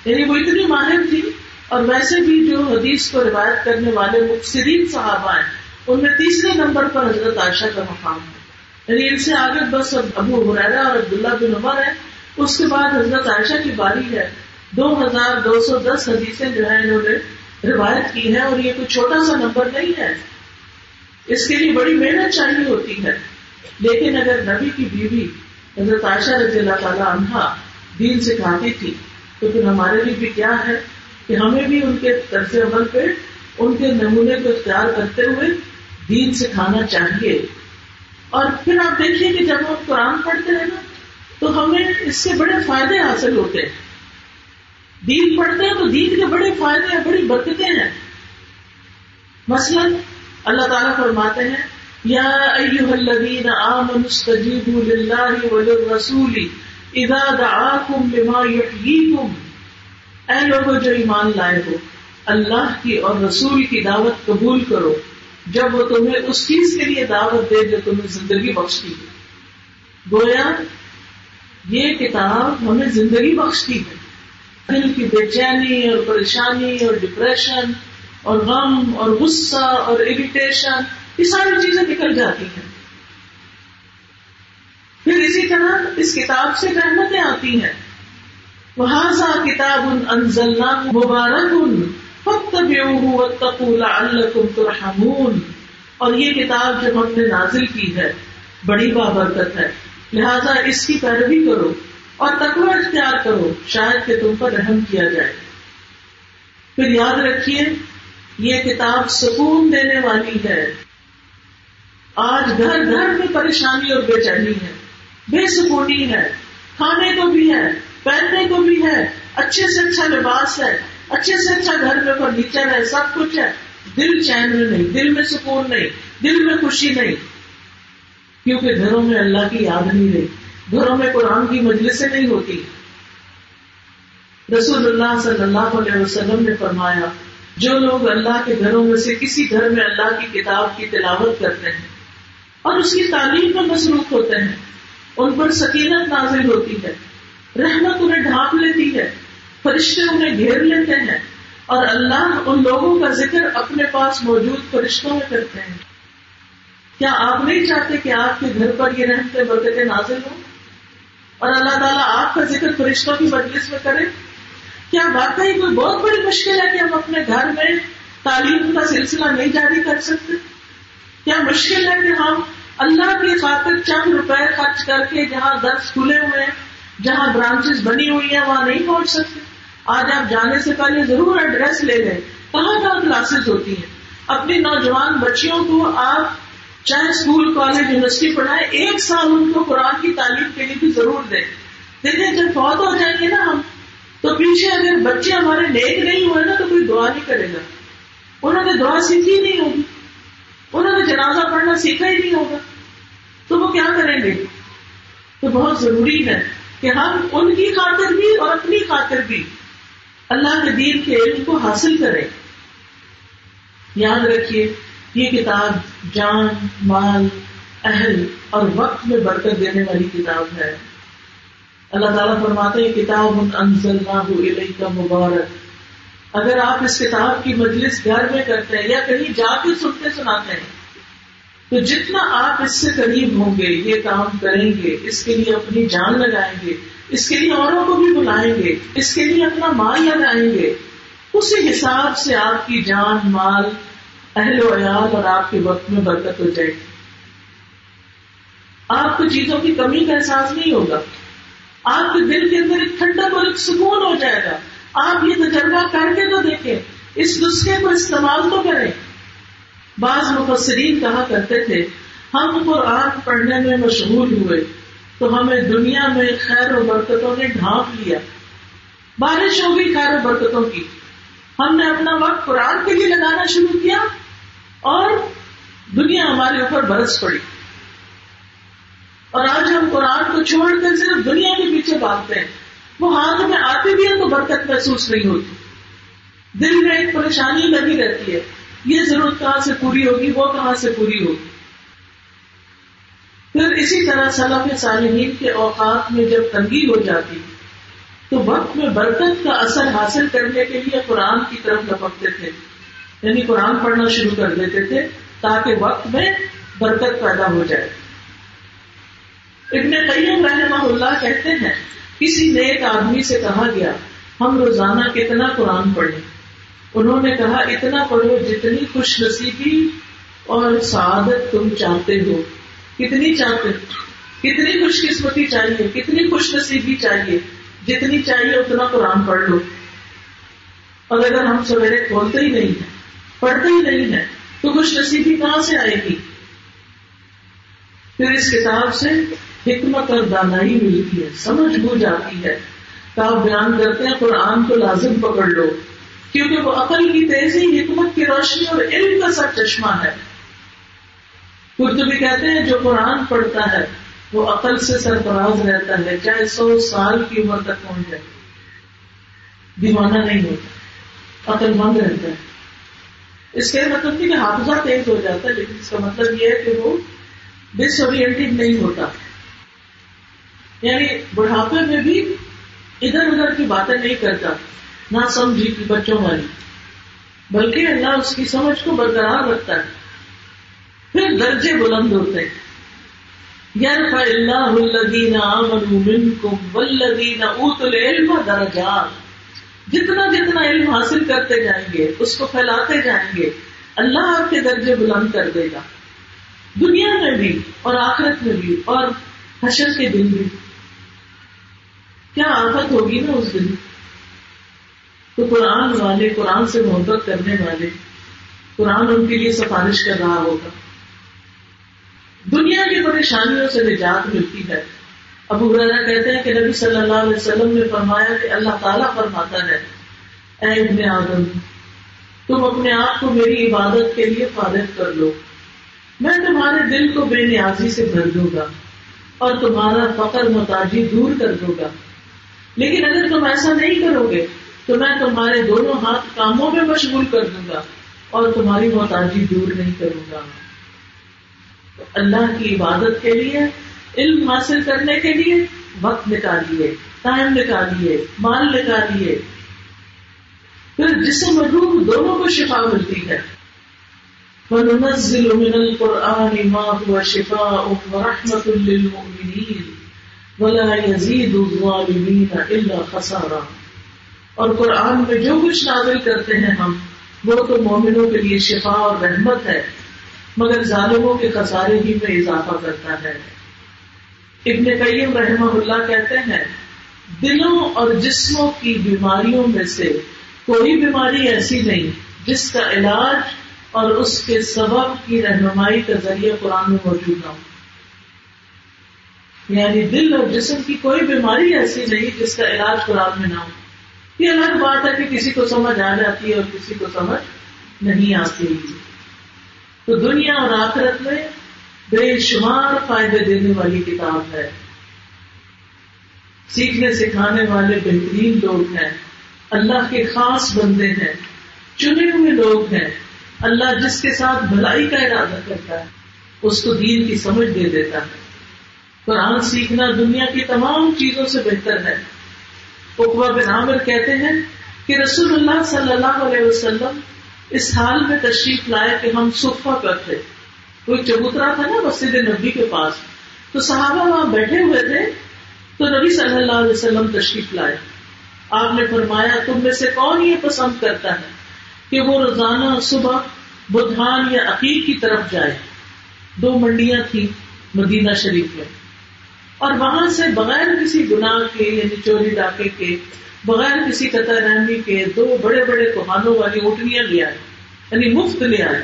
یعنی وہ اتنی ماہر تھی، اور ویسے بھی جو حدیث کو روایت کرنے والے مخصرین صحابہ ہیں، ان میں تیسرے نمبر پر حضرت عائشہ کا مقام ہے۔ یعنی ان سے آگے بس ابو حرا اور عبداللہ بن عمر ہے اس کے بعد حضرت عائشہ کی باری ہے۔ دو ہزار دو سو دس حدیثیں جو ہے انہوں نے روایت کی ہے اور یہ کوئی چھوٹا سا نمبر نہیں ہے۔ اس کے لیے بڑی محنت چاہیے ہوتی ہے۔ لیکن اگر نبی کی بیوی حضرت عائشہ رضی اللہ تعالیٰ عنہ دین سکھاتی تھی، تو پھر ہمارے لیے بھی کیا ہے کہ ہمیں بھی ان کے طرز عمل پہ، ان کے نمونے کو اختیار کرتے ہوئے دین سکھانا چاہیے۔ اور پھر آپ دیکھیے کہ جب ہم قرآن پڑھتے ہیں نا، تو ہمیں اس سے بڑے فائدے حاصل ہوتے ہیں۔ دین پڑھتے ہیں تو دین کے بڑے فائدے ہیں، بڑی برکتیں ہیں۔ مثلا اللہ تعالیٰ فرماتے ہیں، یا ایوہ الذین آمنوا استجیبوا للہ وللرسول اذا دعاکم لما یحییکم۔ اے لوگوں جو ایمان لائے ہو، اللہ کی اور رسول کی دعوت قبول کرو۔ جب وہ تمہیں اس چیز کے لیے دعوت دے جو تمہیں زندگی بخشتی ہے۔ گویا، یہ کتاب ہمیں زندگی بخشتی ہے۔ دل کی بے چینی اور پریشانی اور ڈپریشن اور غم اور غصہ اور اریٹیشن یہ ساری چیزیں نکل جاتی ہیں۔ پھر اسی طرح اس کتاب سے رحمتیں آتی ہیں۔ وہاں کتاب ان مبارک ان ترحمون۔ اور یہ کتاب جو ہم نے نازل کی ہے، بڑی بابرکت ہے۔ لہذا اس کی پیروی کرو اور تقوی اختیار کرو، شاید کہ تم پر رحم کیا جائے۔ پھر یاد رکھیے یہ کتاب سکون دینے والی ہے۔ آج گھر گھر میں پریشانی اور بے چینی ہے۔ بے سکونی ہے۔ کھانے کو بھی ہے، پہننے کو بھی ہے۔ اچھے سے اچھا لباس ہے۔ اچھے سے اچھا گھر میں فرنیچر ہے۔ سب کچھ ہے۔ دل چین میں نہیں، دل میں سکون نہیں، دل میں خوشی نہیں۔ کیونکہ گھروں میں اللہ کی یاد نہیں رہی۔ گھروں میں قرآن کی مجلسیں نہیں ہوتی۔ رسول اللہ صلی اللہ علیہ وسلم نے فرمایا جو لوگ اللہ کے گھروں میں سے کسی گھر میں اللہ کی کتاب کی تلاوت کرتے ہیں اور اس کی تعلیم میں مصروف ہوتے ہیں، ان پر سکینت نازل ہوتی ہے، رحمت انہیں ڈھانپ لیتی ہے، فرشتے انہیں گھیر لیتے ہیں اور اللہ ان لوگوں کا ذکر اپنے پاس موجود فرشتوں میں کرتے ہیں۔ کیا آپ نہیں چاہتے کہ آپ کے گھر پر یہ رحمتیں برکتیں نازل ہوں؟ اور اللہ تعالیٰ آپ کا ذکر فرشتوں کی مجلس میں کرے؟ کیا واقعی کوئی بہت بڑی مشکل ہے کہ ہم اپنے گھر میں تعلیم کا سلسلہ نہیں جاری کر سکتے؟ کیا مشکل ہے کہ ہم اللہ کی خاطر چند روپے خرچ کر کے جہاں درس کھلے ہوئے ہیں، جہاں برانچز بنی ہوئی ہیں، وہاں نہیں پہنچ سکتے؟ آج آپ جانے سے پہلے ضرور ایڈریس لے لیں۔ کہاں کہاں کلاسز ہوتی ہیں؟ اپنی نوجوان بچیوں کو آپ چاہے اسکول کالج یونیورسٹی پڑھائے ایک سال ان کو قرآن کی تعلیم کے لیے بھی ضرور دیں۔ دیکھیں، جب فوت ہو جائیں گے نا ہم تو پیچھے اگر بچے ہمارے نیک نہیں ہوئے نا تو کوئی دعا نہیں کرے گا۔ انہوں نے دعا سیکھی نہیں ہوگی۔ انہوں نے جنازہ پڑھنا سیکھا ہی نہیں ہوگا۔ تو وہ کیا کریں گے؟ تو بہت ضروری ہے کہ ہم ان کی خاطر بھی اور اپنی خاطر بھی اللہ کے دین کے علم کو حاصل کریں۔ یاد رکھیے، یہ کتاب جان، مال، اہل اور وقت میں برکت دینے والی کتاب ہے۔ اللہ تعالیٰ فرماتے ہیں کتاب کا مبارک. اگر آپ اس کتاب کی مجلس گھر میں کرتے ہیں یا کہیں جا کے سنتے سناتے ہیں، تو جتنا آپ اس سے قریب ہوں گے، یہ کام کریں گے، اس کے لیے اپنی جان لگائیں گے، اس کے لیے اوروں کو بھی بلائیں گے، اس کے لیے اپنا مال لگائیں گے، اسی حساب سے آپ کی جان، مال، اہل و عیال اور آپ کے وقت میں برکت ہو جائے گی۔ آپ کو چیزوں کی کمی کا احساس نہیں ہوگا۔ آپ کے دل کے اندر ایک ٹھنڈک اور ایک سکون ہو جائے گا۔ آپ یہ تجربہ کر کے تو دیکھیں، اس نسخے کو استعمال تو کریں۔ بعض مفسرین کہا کرتے تھے، ہم قرآن پڑھنے میں مشغول ہوئے، تو ہمیں دنیا میں خیر و برکتوں نے ڈھانپ لیا۔ بارش ہو گئی خیر و برکتوں کی۔ ہم نے اپنا وقت قرآن کے لیے لگانا شروع کیا اور دنیا ہمارے اوپر برس پڑی۔ اور آج ہم قرآن کو چھوڑ کر صرف دنیا کے پیچھے بھاگتے ہیں۔ وہ ہاتھ میں آتے بھی ہیں تو برکت محسوس نہیں ہوتی۔ دل میں ایک پریشانی لگی رہتی ہے۔ یہ ضرورت کہاں سے پوری ہوگی؟ وہ کہاں سے پوری ہوگی؟ پھر اسی طرح صلاح صالحین کے اوقات میں جب تنگی ہو جاتی، تو وقت میں برکت کا اثر حاصل کرنے کے لیے قرآن کی طرف لپکتے تھے۔ یعنی قرآن پڑھنا شروع کر دیتے تھے تاکہ وقت میں برکت پیدا ہو جائے۔ ابن قیم رحمہ اللہ کہتے ہیں، کسی نیک آدمی سے کہا گیا، ہم روزانہ کتنا قرآن پڑھیں؟ انہوں نے کہا، اتنا پڑھو جتنی خوش نصیبی اور سعادت تم چاہتے ہو۔ کتنی چاہتے، کتنی خوش قسمتی چاہیے، کتنی خوش نصیبی چاہیے، جتنی چاہیے اتنا قرآن پڑھ لو۔ اور اگر ہم سویرے کھولتے ہی نہیں ہیں، پڑھتے ہی نہیں ہیں، تو خوش نصیبی کہاں سے آئے گی؟ پھر اس کتاب سے حکمت اور دانائی ملتی ہے، سمجھ بوجھ آتی ہے۔ تو آپ بیان کرتے ہیں، قرآن کو لازم پکڑ لو۔ کیونکہ وہ عقل کی تیزی حکمت کی روشنی اور علم کا سر چشمہ ہے۔ بھی کہتے ہیں، جو قرآن پڑھتا ہے، وہ عقل سے سرفراز رہتا ہے، چاہے سو سال کی عمر تک پہنچ جائے دیوانہ نہیں ہوتا، عقل مند رہتا ہے۔ اس کے مطلب کہ حافظہ تیز ہو جاتا ہے لیکن اس کا مطلب یہ ہے کہ وہ ڈس اورینٹیڈ نہیں ہوتا۔ یعنی بڑھاپے میں بھی ادھر ادھر کی باتیں نہیں کرتا، نہ سمجھی کی بچوں والی۔ بلکہ اللہ اس کی سمجھ کو برقرار رکھتا ہے۔ پھر درجے بلند ہوتے ہیں۔ اللہ درجات۔ جتنا جتنا علم حاصل کرتے جائیں گے، اس کو پھیلاتے جائیں گے۔ اللہ آپ کے درجے بلند کر دے گا۔ دنیا میں بھی اور آخرت میں بھی اور حشر کے دن بھی۔ کیا آفت ہوگی نا اس دن؟ تو قرآن والے، قرآن سے محبت کرنے والے، قرآن ان کے لیے سفارش کر رہا ہوگا۔ دنیا کی پریشانیوں سے نجات ملتی ہے۔ ابو ابرا کہتے ہیں کہ نبی صلی اللہ علیہ وسلم نے فرمایا کہ اللہ تعالیٰ فرماتا ہے، اے ابن آدم، تم اپنے آپ کو میری عبادت کے لیے فارغ کر لو۔ میں تمہارے دل کو بے نیازی سے بھر دوں گا اور تمہارا فقر متاجی دور کر دوں گا۔ لیکن اگر تم ایسا نہیں کرو گے تو میں تمہارے دونوں ہاتھ کاموں میں مشغول کر دوں گا اور تمہاری محتاجی دور نہیں کروں گا۔ اللہ کی عبادت کے لیے، علم حاصل کرنے کے لیے وقت نکالیے ٹائم نکالیے، مال نکالیے۔ پھر جسم روح دونوں کو شفا ملتی ہے۔ وَنُنَزِّلُ مِنَ الْقُرْآنِ مَا هُوَ شِفَاءٌ وَرَحْمَةٌ لِّلْمُؤْمِنِينَ۔ خسارا اور قرآن میں جو کچھ نازل کرتے ہیں ہم، وہ تو مومنوں کے لیے شفا اور رحمت ہے، مگر ظالموں کے خسارے ہی میں اضافہ کرتا ہے۔ ابن قیم رحمہ اللہ کہتے ہیں، دلوں اور جسموں کی بیماریوں میں سے کوئی بیماری ایسی نہیں جس کا علاج اور اس کے سبب کی رہنمائی کا ذریعہ قرآن میں موجود نہ ہو۔ یعنی دل اور جسم کی کوئی بیماری ایسی نہیں جس کا علاج قرآن میں نہ ہو۔ یہ الگ بات ہے کہ کسی کو سمجھ آ جاتی ہے اور کسی کو سمجھ نہیں آتی۔ تو دنیا اور آخرت میں بے شمار فائدے دینے والی کتاب ہے۔ سیکھنے سکھانے والے بہترین لوگ ہیں۔ اللہ کے خاص بندے ہیں۔ چنے ہوئے لوگ ہیں۔ اللہ جس کے ساتھ بھلائی کا ارادہ کرتا ہے، اس کو دین کی سمجھ دے دیتا ہے۔ قرآن سیکھنا دنیا کی تمام چیزوں سے بہتر ہے۔ اقبا بن عامر کہتے ہیں کہ رسول اللہ صلی اللہ علیہ وسلم اس حال میں تشریف لائے کہ ہم صفا پر تھے۔ کوئی چبوترا تھا نا مسجد نبی کے پاس۔ تو صحابہ وہاں بیٹھے ہوئے تھے۔ تو نبی صلی اللہ علیہ وسلم تشریف لائے۔ آپ نے فرمایا، تم میں سے کون یہ پسند کرتا ہے کہ وہ روزانہ صبح بدھان یا عقیق کی طرف جائے؟ دو منڈیاں تھیں مدینہ شریف میں۔ اور وہاں سے بغیر کسی گناہ کے یعنی چوری ڈاکے کے، بغیر کسی قطع رحمی کے دو بڑے بڑے کوہانوں والی اوٹنیاں لے آئے یعنی مفت لے آئے۔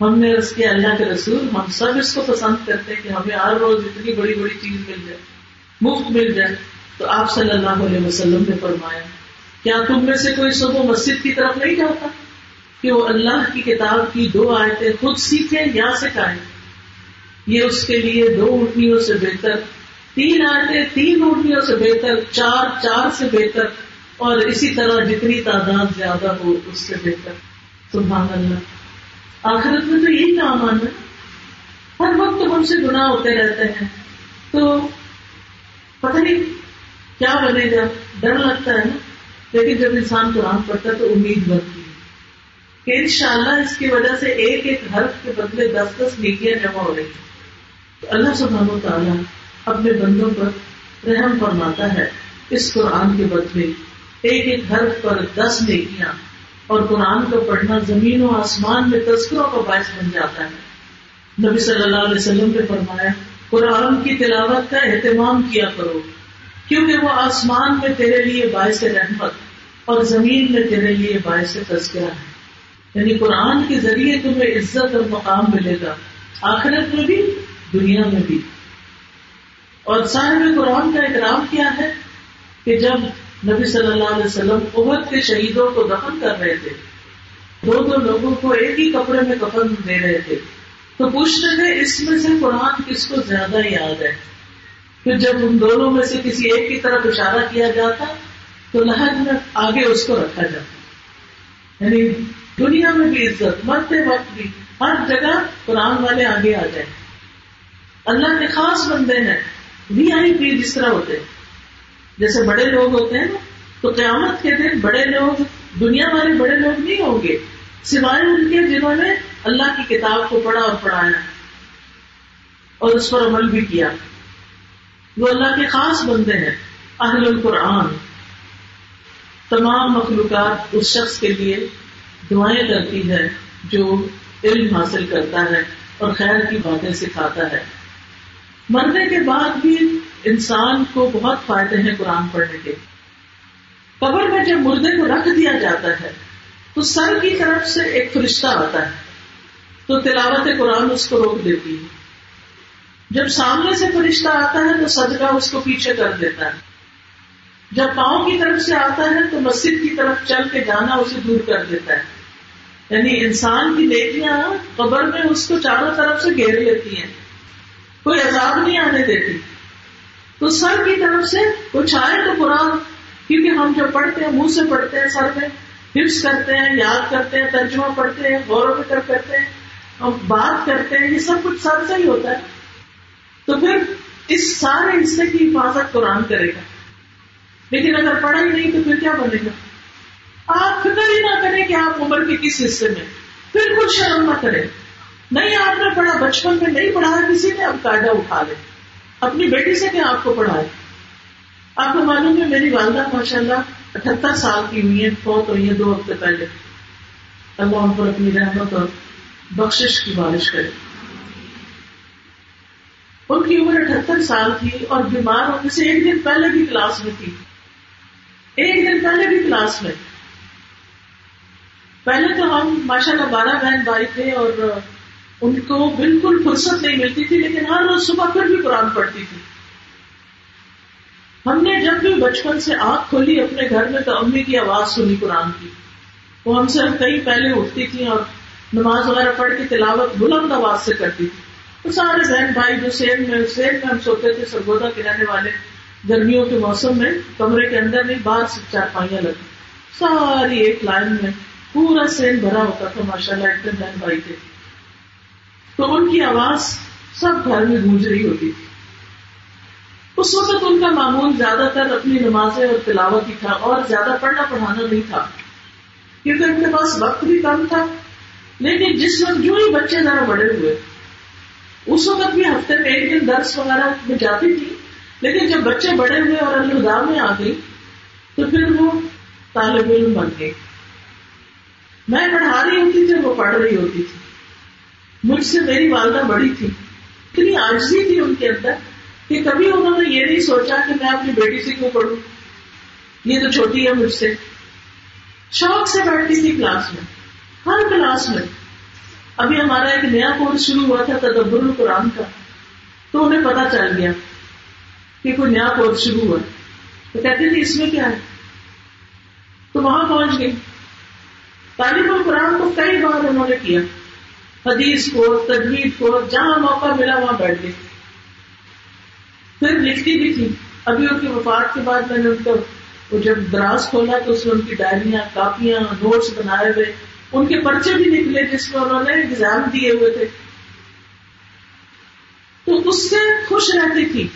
ہم نے اس کے اللہ کے رسول، ہم سب اس کو پسند کرتے کہ ہمیں ہر روز اتنی بڑی بڑی چیز مل جائے، مفت مل جائے۔ تو آپ صلی اللہ علیہ وسلم نے فرمایا، کیا تم میں سے کوئی صبح مسجد کی طرف نہیں جاتا کہ وہ اللہ کی کتاب کی دو آیتیں خود سیکھے یا سکھائے یہ اس کے لیے دو اٹھنیوں سے بہتر، تین آیتیں تین اٹھنیوں سے بہتر، چار چار سے بہتر، اور اسی طرح جتنی تعداد زیادہ ہو اس سے بہتر۔ سبحان اللہ۔ آخرت میں تو یہی کام آنا ہر وقت ہم سے گناہ ہوتے رہتے ہیں۔ تو پتہ نہیں کیا بنے گا؟ ڈر لگتا ہے نا۔ لیکن جب انسان قرآن پڑھتا ہے تو امید بنتی ہے۔ کہ ان شاء اللہ اس کی وجہ سے ایک ایک حرف کے بدلے دس دس نیکیاں جمع ہو رہی ہیں۔ اللہ سبحانہ و تعالیٰ اپنے بندوں پر رحم فرماتا ہے اس قرآن کے بدلے ایک ایک حرف پر دس نیکیاں اور قرآن کو پڑھنا زمین و آسمان میں تذکروں کا باعث بن جاتا ہے۔ نبی صلی اللہ علیہ وسلم نے فرمایا، قرآن کی تلاوت کا اہتمام کیا کرو، کیونکہ وہ آسمان میں تیرے لیے باعث رحمت اور زمین میں تیرے لیے باعث تذکرہ ہے۔ یعنی قرآن کے ذریعے تمہیں عزت اور مقام ملے گا۔ آخرت میں بھی دنیا میں بھی۔ اور صاحب قرآن کا اکرام کیا ہے کہ جب نبی صلی اللہ علیہ وسلم عہد کے شہیدوں کو دفن کر رہے تھے دو دو لوگوں کو ایک ہی کپڑے میں کفن دے رہے تھے، تو پوچھتے تھے، اس میں سے قرآن کس کو زیادہ یاد ہے؟ پھر جب ان دونوں میں سے کسی ایک کی طرف اشارہ کیا جاتا، تو لہج میں آگے اس کو رکھا جاتا۔ یعنی دنیا میں بھی عزت، مرتے وقت بھی ہر جگہ قرآن والے آگے آ جائیں۔ اللہ کے خاص بندے ہیں۔ وی آئی پی جس طرح ہوتے ہیں۔ جیسے بڑے لوگ ہوتے ہیں نا، تو قیامت کے دن بڑے لوگ، دنیا والے بڑے لوگ نہیں ہوں گے۔ سوائے ان کے جنہوں نے اللہ کی کتاب کو پڑھا اور پڑھایا۔ اور اس پر عمل بھی کیا۔ وہ اللہ کے خاص بندے ہیں۔ اہل القرآن۔ تمام مخلوقات اس شخص کے لیے دعائیں کرتی ہے جو علم حاصل کرتا ہے اور خیر کی باتیں سکھاتا ہے۔ مرنے کے بعد بھی انسان کو بہت فائدے ہیں قرآن پڑھنے کے۔ قبر میں جب مردے کو رکھ دیا جاتا ہے، تو سر کی طرف سے ایک فرشتہ آتا ہے، تو تلاوت قرآن اس کو روک دیتی ہے۔ جب سامنے سے فرشتہ آتا ہے، تو صدقہ اس کو پیچھے کر دیتا ہے۔ جب پاؤں کی طرف سے آتا ہے، تو مسجد کی طرف چل کے جانا اسے دور کر دیتا ہے۔ یعنی انسان کی نیکیاں قبر میں اس کو چاروں طرف سے گھیر لیتی ہیں۔ کوئی عذاب نہیں آنے دیتی۔ تو سر کی طرف سے کچھ آئے تو قرآن، کیونکہ ہم جو پڑھتے ہیں، منہ سے پڑھتے ہیں، سر میں حفظ کرتے ہیں، یاد کرتے ہیں، ترجمہ پڑھتے ہیں، غور و فکر کرتے ہیں اور بات کرتے ہیں، یہ سب کچھ سر سے ہی ہوتا ہے۔ تو پھر اس سارے حصے کی حفاظت قرآن کرے گا۔ لیکن اگر پڑھا ہی نہیں تو پھر کیا بنے گا؟ آپ فکر ہی نہ کریں کہ آپ عمر کے کس حصے میں پھر کچھ شرم نہ کریں۔ نہیں، آپ نے پڑھا، بچپن میں نہیں پڑھا کسی نے اب قاعدہ اٹھا لے اپنی بیٹی سے کیا آپ کو پڑھائے آپ کو معلوم ہے، میری والدہ ماشاء اللہ اٹھہتر سال کی ہوئی ہے فوت ہوئی ہے دو ہفتے پہلے۔ اللہ ان پر اپنی رحمت اور بخشش کی بارش کرے۔ ان کی عمر اٹھہتر سال تھی اور بیمار ہونے سے ایک دن پہلے بھی کلاس میں تھی۔ ایک دن پہلے بھی کلاس میں۔ پہلے تو ہم ماشاء اللہ بارہ بہن بھائی تھے اور ان کو بالکل فرصت نہیں ملتی تھی، لیکن ہر روز صبح پھر بھی قرآن پڑھتی تھی۔ ہم نے جب بھی بچپن سے آنکھ کھولی اپنے گھر میں تو امی کی آواز سنی قرآن کی۔ وہ ہم سے کئی پہلے اٹھتی تھی اور نماز وغیرہ پڑھ کے تلاوت بلند آواز سے کرتی تھی۔ تو سارے بہن بھائی جو سیل میں سیل میں ہم سوتے تھے، سرگودا کے رہنے والے گرمیوں کے موسم میں، کمرے کے اندر نہیں، باہر سے چار پائیاں لگی۔ ساری ایک لائن میں پورا سیل بھرا ہوتا تھا ماشاء اللہ ایک بہن بھائی تھے تو ان کی آواز سب گھر میں گونج رہی ہوتی تھی۔ اس وقت ان کا معمول زیادہ تر اپنی نمازیں اور تلاوت ہی تھا اور زیادہ پڑھنا پڑھانا نہیں تھا۔ کیونکہ ان کے پاس وقت بھی کم تھا۔ لیکن جس وقت جو ہی بچے ذرا بڑے ہوئے، اس وقت بھی ہفتے میں ایک دن درس وغیرہ میں جاتی تھی۔ لیکن جب بچے بڑے ہوئے اور الدا میں آ گئی تو پھر وہ طالب علم بن گئی میں پڑھا رہی ہوتی تھی، وہ پڑھ رہی ہوتی تھی۔ مجھ سے میری والدہ بڑی تھی۔ اتنی آجزی تھی ان کے اندر کہ کبھی انہوں نے یہ نہیں سوچا کہ میں اپنی بیٹی سے کیوں پڑھوں۔ یہ تو چھوٹی ہے مجھ سے۔ شوق سے بیٹھتی تھی کلاس میں۔ ہر کلاس میں۔ ابھی ہمارا ایک نیا کورس شروع ہوا تھا تدبر القرآن کا۔ تو انہیں پتا چل گیا کہ کوئی نیا کورس شروع ہوا۔ تو کہتے تھے، اس میں کیا ہے؟ تو وہاں پہنچ گئی تعلیم القرآن کو کئی بار انہوں نے کیا۔ حدیث کو تجویز کو، جہاں موقع ملا وہاں بیٹھ گئی پھر لکھتی بھی تھی۔ ابھی ان کی وفات کے بعد میں نے ان کو جب دراز کھولا تو اس میں ان کی ڈائریاں، کاپیاں، نوٹس بنائے ہوئے۔ ان کے پرچے بھی نکلے جس میں انہوں نے ایگزام دیے ہوئے تھے۔ تو اس سے خوش رہتی تھی۔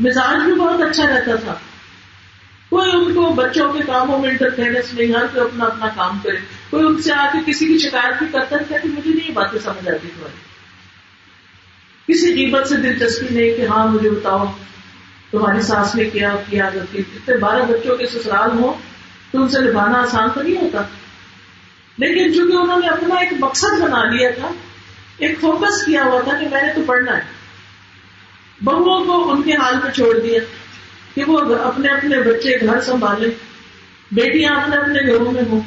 مزاج بھی بہت اچھا رہتا تھا۔ کوئی ان کو بچوں کے کاموں میں انٹرفیئرنس نہیں، ہر کوئی اپنا اپنا کام کرے۔ کوئی ان سے آ کے کسی کی شکایت بھی کرتا تھا کہ مجھے نہیں باتیں سمجھ آتی تمہاری۔ کسی قیمت سے دلچسپی نہیں کہ ہاں مجھے بتاؤ، تمہاری سانس نے کیا کیا اتنے بارہ بچوں کے سسرال ہوں، تو ان سے نبھانا آسان تو نہیں ہوتا۔ لیکن چونکہ انہوں نے اپنا ایک مقصد بنا لیا تھا، ایک فوکس کیا ہوا تھا کہ میں نے تو پڑھنا ہے۔ بہوؤں کو ان کے حال پہ چھوڑ دیا کہ وہ اپنے اپنے بچے گھر سنبھالے بیٹیاں اپنے اپنے گھروں میں ہوں۔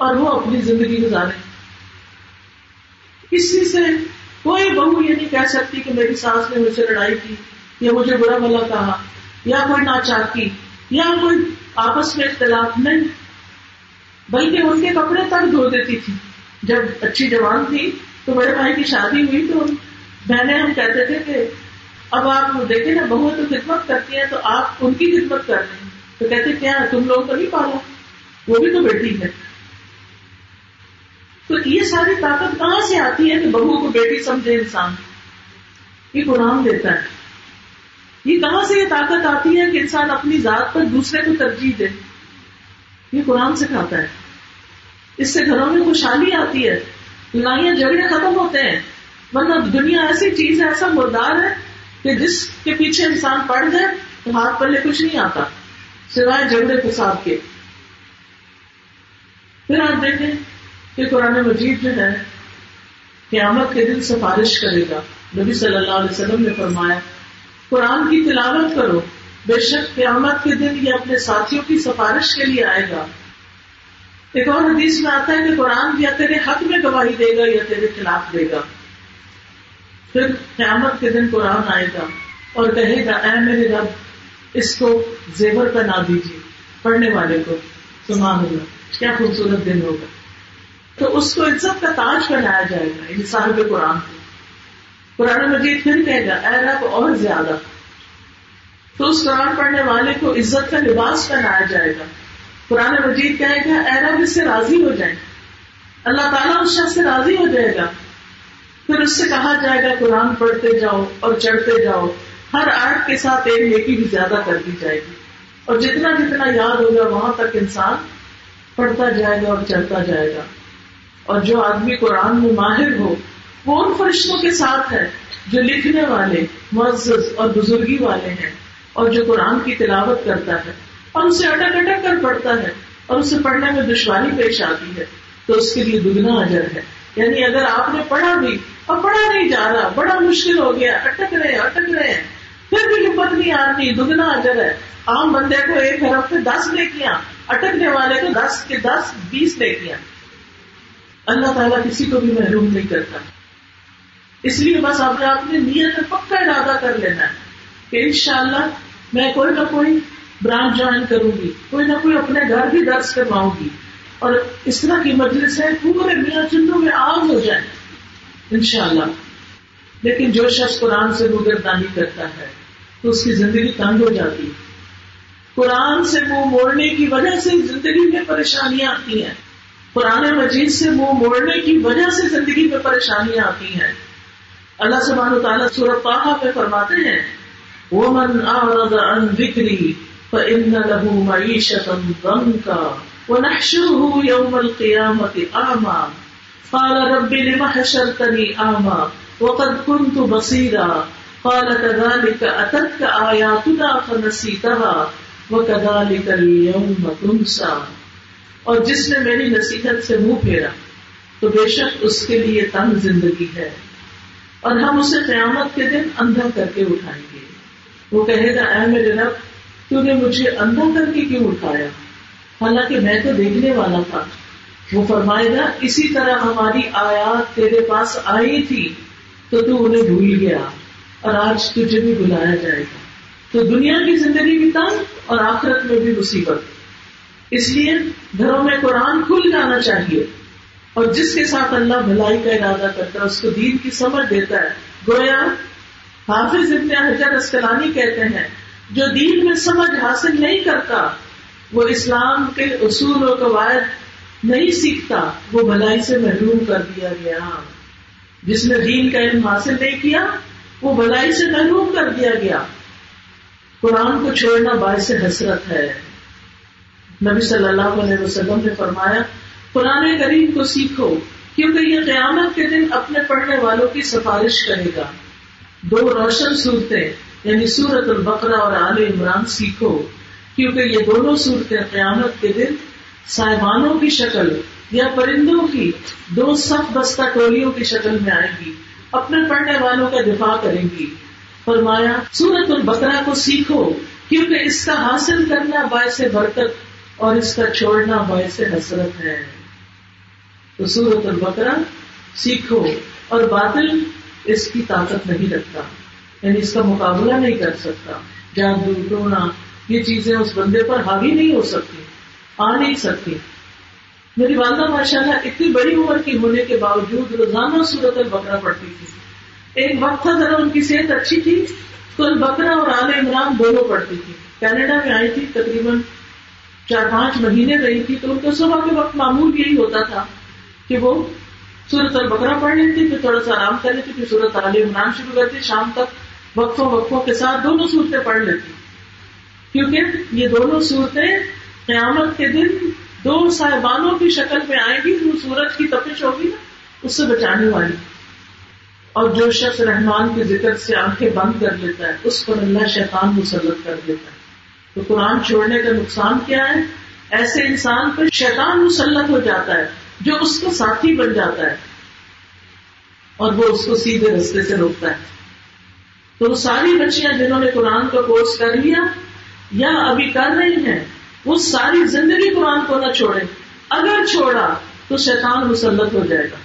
اور وہ اپنی زندگی گزارے۔ کسی سے کوئی بہو یہ نہیں کہہ سکتی کہ میری سانس نے مجھ سے لڑائی کی، یا مجھے برا بلا کہا، یا کوئی ناچاکی یا کوئی آپس میں اختلاف نہیں۔ بلکہ ان کے کپڑے تک دھو دیتی تھی۔ جب اچھی جوان تھی تو بڑے بھائی کی شادی ہوئی تو بہنیں ہم کہتے تھے کہ اب آپ دیکھیں نا، بہو تو خدمت کرتی ہیں تو آپ ان کی خدمت کر رہے ہیں۔ تو کہتے کیا تم لوگ تو نہیں پالا؟ وہ بھی تو بیٹی ہے۔ تو یہ ساری طاقت کہاں سے آتی ہے کہ بہو کو بیٹی سمجھے انسان؟ یہ قرآن دیتا ہے۔ یہ کہاں سے یہ طاقت آتی ہے کہ انسان اپنی ذات پر دوسرے کو ترجیح دے؟ یہ قرآن سکھاتا ہے۔ اس سے گھروں میں خوشحالی آتی ہے۔ لڑائیاں جھگڑے ختم ہوتے ہیں۔ ورنہ دنیا ایسی چیز ہے، ایسا مردار ہے کہ جس کے پیچھے انسان پڑ جائے تو ہاتھ پلے کچھ نہیں آتا، سوائے جھگڑے فساد کے۔ پھر آپ دیکھیں۔ کہ قرآن مجید جو ہے، قیامت کے دن سفارش کرے گا۔ نبی صلی اللہ علیہ وسلم نے فرمایا، قرآن کی تلاوت کرو۔ بے شک قیامت کے دن یہ اپنے ساتھیوں کی سفارش کے لیے آئے گا۔ ایک اور حدیث میں آتا ہے کہ قرآن یا تیرے حق میں گواہی دے گا یا تیرے خلاف دے گا۔ پھر قیامت کے دن قرآن آئے گا اور کہے گا، اے میرے رب، اس کو زیور پہنا دیجیے، پڑھنے والے کو۔ سمان ہوگا کیا خوبصورت دن ہوگا۔ تو اس کو عزت کا تاج پہنایا جائے گا انسان کے قرآن۔ کو قرآن مجید پھر کہے گا، اے رب، اور زیادہ۔ تو اس قرآن پڑھنے والے کو عزت کا لباس پہنایا جائے گا۔ قرآن مجید کہے گا، اے رب، اس سے راضی ہو جائے۔ اللہ تعالیٰ اس شخص سے راضی ہو جائے گا۔ پھر اس سے کہا جائے گا، قرآن پڑھتے جاؤ اور چڑھتے جاؤ۔ ہر آرٹ کے ساتھ ایک نیکی بھی زیادہ کر دی جائے گی۔ اور جتنا جتنا یاد ہوگا، وہاں تک انسان پڑھتا جائے گا اور چڑھتا جائے گا۔ اور جو آدمی قرآن میں ماہر ہو، وہ ان فرشتوں کے ساتھ ہے جو لکھنے والے، معزز اور بزرگی والے ہیں اور جو قرآن کی تلاوت کرتا ہے۔ اور اسے اٹک اٹک کر پڑھتا ہے اور اسے پڑھنے میں دشواری پیش آتی ہے۔ تو اس کے لیے دگنا اجر ہے۔ یعنی اگر آپ نے پڑھا بھی اور پڑھا نہیں جا رہا، بڑا مشکل ہو گیا، اٹک رہے اٹک رہے ہیں پھر بھی ہمت نہیں آتی، دگنا اجر ہے۔ عام بندے کو ایک ہفتے دس لے کیا اٹکنے والے کو دس کے دس، بیس لے کیا اللہ تعالیٰ کسی کو بھی محروم نہیں کرتا۔ اس لیے بس آپ نے اپنی نیت میں پکا ارادہ کر لینا ہے کہ انشاءاللہ میں کوئی نہ کوئی برانچ جوائن کروں گی، کوئی نہ کوئی اپنے گھر بھی درج کرواؤں گی۔ اور اس طرح کی مجلس ہے، پورے میاں چندوں میں آگ ہو جائے۔ ان شاء اللہ لیکن جو شخص قرآن سے گردانی کرتا ہے، تو اس کی زندگی تنگ ہو جاتی۔ ہے قرآن سے منہ موڑنے کی وجہ سے زندگی میں پریشانیاں آتی ہیں۔ پرانے مجید سے منہ موڑنے کی وجہ سے زندگی میں پریشانیاں آتی ہیں۔ اللہ سبحانہ تعالیٰ سورت پاہا پہ فرماتے ہیں، ومن اعرض عن ذکری فإن له معیشتا ضنکا ونحشره يوم القيامة أعمى قال رب لم حشرتني أعمى وقد كنت بصيرا قال كذلك أتتك آياتنا فنسيتها وكذلك اليوم تنسى اور جس نے میری نصیحت سے منہ پھیرا، تو بے شک اس کے لیے تنگ زندگی ہے۔ اور ہم اسے قیامت کے دن اندھا کر کے اٹھائیں گے۔ وہ کہے گا، اے میرے رب، تو نے مجھے اندھا کر کے کیوں اٹھایا؟ حالانکہ میں تو دیکھنے والا تھا۔ وہ فرمائے گا، اسی طرح ہماری آیات تیرے پاس آئی تھی، تو تو انہیں بھول گیا، اور آج تجھے بھی بلایا جائے گا۔ تو دنیا کی زندگی بھی تنگ اور آخرت میں بھی مصیبت۔ اس لیے گھروں میں قرآن کھل جانا چاہیے اور جس کے ساتھ اللہ بھلائی کا ارادہ کرتا ہے، اس کو دین کی سمجھ دیتا ہے۔ گویا حافظ ابن حجر اسکلانی کہتے ہیں، جو دین میں سمجھ حاصل نہیں کرتا، وہ اسلام کے اصول و قواعد نہیں سیکھتا، وہ بھلائی سے محروم کر دیا گیا۔ جس نے دین کا علم حاصل نہیں کیا، وہ بھلائی سے محروم کر دیا گیا۔ قرآن کو چھوڑنا باعث حسرت ہے۔ نبی صلی اللہ علیہ وسلم نے فرمایا، قرآن کریم کو سیکھو، کیونکہ یہ قیامت کے دن اپنے پڑھنے والوں کی سفارش کرے گا۔ دو روشن صورتیں یعنی سورت البقرہ اور عال عمران سیکھو، کیونکہ یہ دونوں صورتیں قیامت کے دن سائبانوں کی شکل یا پرندوں کی دو سخت بستہ ٹولیوں کی شکل میں آئے گی، اپنے پڑھنے والوں کا دفاع کریں گی۔ فرمایا سورت البقرہ کو سیکھو، کیونکہ اس کا حاصل کرنا باعث برکت اور اس کا چھوڑنا باعث حسرت ہے۔ تو سورت البقرہ سیکھو اور باطل اس کی طاقت نہیں رکھتا۔ یعنی اس کا مقابلہ نہیں کر سکتا۔ جادو ٹونا یہ چیزیں اس بندے پر حاوی نہیں ہو سکتی، آ نہیں سکتی۔ میری والدہ ماشاء اللہ اتنی بڑی عمر کی ہونے کے باوجود روزانہ سورت البقرہ پڑتی تھی۔ ایک وقت تھا ذرا ان کی صحت اچھی تھی، تو البقرہ اور عال عمران دونوں پڑتی تھی۔ کینیڈا میں آئی تھی تقریباً چار پانچ مہینے رہی تھی، تو ان کو صبح کے وقت معمول یہی ہوتا تھا کہ وہ سورت البکرا پڑھ لیتی پھر تھوڑا سا آرام کر لیتی پھر سورت علی عمران شروع کرتی شام تک وقفوں وقفوں کے ساتھ دونوں صورتیں پڑھ لیتی کیونکہ یہ دونوں صورتیں قیامت کے دن دو صاحبانوں کی شکل میں آئے گی جو سورج کی تپش ہوگی نا، اس سے بچانے والی۔ اور جو شخص رحمان کے ذکر سے آنکھیں بند کر لیتا ہے، اس پر اللہ شیطان مسلط کر دیتا ہے۔ تو قرآن چھوڑنے کا نقصان کیا ہے؟ ایسے انسان پہ شیطان مسلط ہو جاتا ہے، جو اس کا ساتھی بن جاتا ہے اور وہ اس کو سیدھے رستے سے روکتا ہے۔ تو وہ ساری بچیاں جنہوں نے قرآن کا کورس کر لیا یا ابھی کر رہی ہیں، وہ ساری زندگی قرآن کو نہ چھوڑے اگر چھوڑا تو شیطان مسلط ہو جائے گا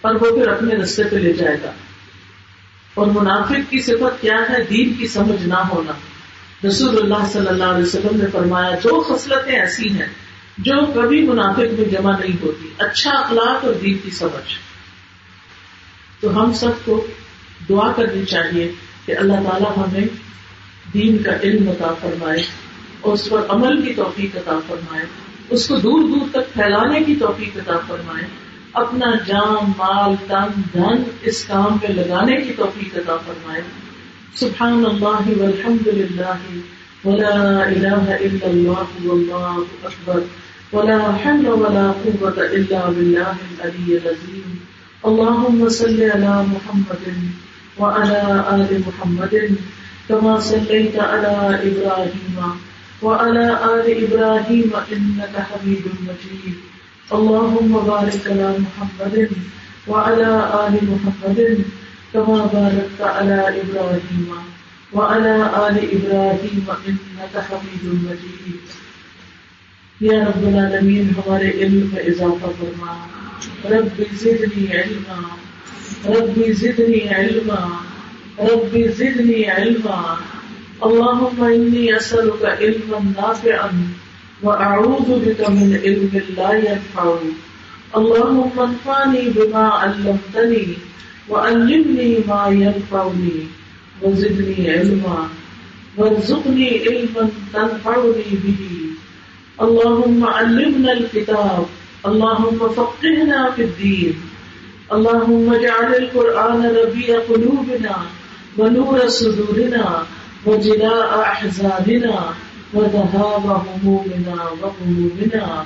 اور وہ پھر اپنے رستے پہ لے جائے گا۔ اور منافق کی صفت کیا ہے؟ دین کی سمجھ نہ ہونا۔ رسول اللہ صلی اللہ علیہ وسلم نے فرمایا، جو خصلتیں ایسی ہیں جو کبھی منافق میں جمع نہیں ہوتی اچھا اخلاق اور دین کی سمجھ۔ تو ہم سب کو دعا کرنی چاہیے کہ اللہ تعالیٰ ہمیں دین کا علم عطا فرمائے اور اس پر عمل کی توفیق عطا فرمائے، اس کو دور دور تک پھیلانے کی توفیق عطا فرمائے، اپنا جان، مال، تن، دھن اس کام میں لگانے کی توفیق عطا فرمائے۔ سبحان اللہ والحمد للہ ولا الہ الا اللہ واللہ اکبر ولا حول ولا قوة إلا بالله العلي العظيم اللهم صل على محمد وعلى آل محمد كما صليت على إبراهيم وعلى آل إبراهيم إنك حميد مجيد اللهم بارك على محمد وعلى آل محمد كما باركت على إبراهيم وعلى آل إبراهيم إنك حميد مجيد. یا رب العالمین ہمارے علم میں اضافہ فرما. رب زدنی علما. رب زدنی علما. رب زدنی علما. اللهم انی اسألك علما نافعا واعوذ بك من علم لا ينفع. اللهم انفعني بما علمتني وعلمني ما ينفعني وزدني علما وارزقني علما تنفعني به اللهم علمنا الكتاب اللهم فقهنا في الدين اللهم اجعل القرآن ربيع قلوبنا ونور صدورنا وجلاء أحزاننا وذهاب همومنا وغمومنا۔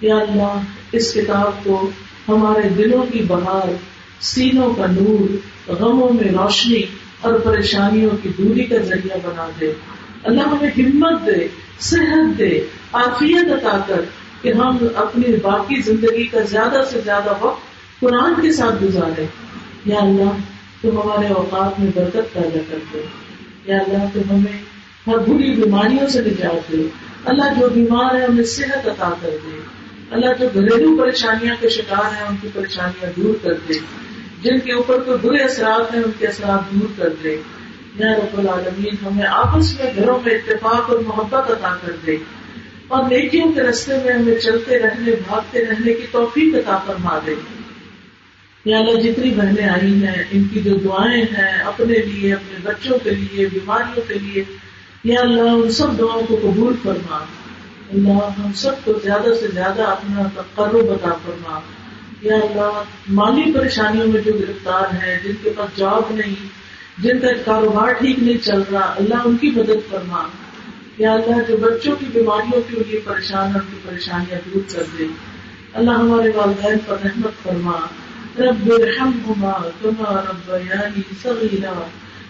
یا اللہ، اس کتاب کو ہمارے دلوں کی بہار سینوں کا نور غموں میں روشنی اور پریشانیوں کی دوری کا ذریعہ بنا دے۔ اللہ ہمیں ہمت دے، صحت دے، عافیت عطا کر کہ ہم اپنی باقی زندگی کا زیادہ سے زیادہ وقت قرآن کے ساتھ گزارے یا اللہ، تم ہمارے اوقات میں برکت پیدا کر دے۔ یا اللہ، تم ہمیں ہر بری بیماریوں سے نجات دے۔ اللہ، جو بیمار ہے انہیں صحت عطا کر دے۔ اللہ، جو گھریلو پریشانیاں کے شکار ہیں، ان کی پریشانیاں دور کر دے۔ جن کے اوپر کوئی برے اثرات ہیں، ان کے اثرات دور کر دے۔ یا رب العالمین، ہمیں آپس میں گھروں میں اتفاق اور محبت عطا کر دے۔ اور نیکیوں کے رستے میں ہمیں چلتے رہنے، بھاگتے رہنے کی توفیق عطا فرما دے۔ یا اللہ، جتنی بہنیں آئی ہیں، ان کی جو دعائیں ہیں، اپنے لیے، اپنے بچوں کے لیے، بیماریوں کے لیے، یا اللہ، ان سب دعاؤں کو قبول فرما۔ اللہ، ہم سب کو زیادہ سے زیادہ اپنا تقرب عطا فرما۔ یا اللہ، مالی پریشانیوں میں جو گرفتار ہیں، جن کے پاس جاب نہیں، جن کا کاروبار ٹھیک نہیں چل رہا، اللہ ان کی مدد فرما۔ یا اللہ، جو بچوں کی بیماریوں کے لیے پریشان ان کی پریشانیاں دور کر دے۔ اللہ ہمارے والدین پر رحمت فرما۔ رب ارحمهما كما ربياني صغيرا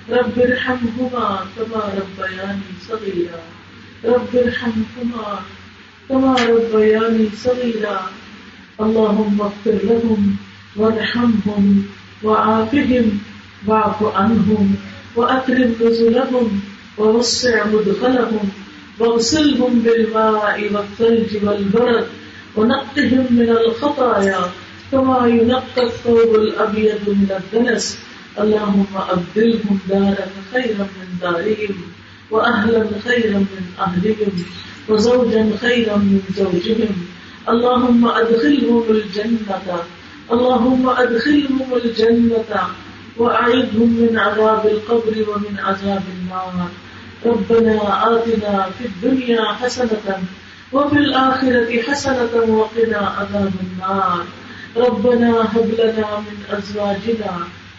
رب ارحمهما كما ربياني صغيرا رب ارحمهما كما ربياني صغيرا اللهم اغفر لهم وارحمهم وعافهم واعف عنهم وأكرم نزلهم ووسع مدخلهم واغسلهم بالماء والثلج والبرد ونقهم من الخطايا كما ينقى الثوب الأبيض من الدنس. اللهم أبدلهم دارا خيرا من دارهم وأهلا خيرا من أهلهم وزوجا خيرا من زوجهم. اللهم أدخلهم الجنة، اللهم أدخلهم الجنة وأعذهم من عذاب القبر ومن عذاب النار. ربنا آتنا في الدنيا حسنة وفي الآخرة حسنة وقنا عذاب النار. ربنا هب لنا من أزواجنا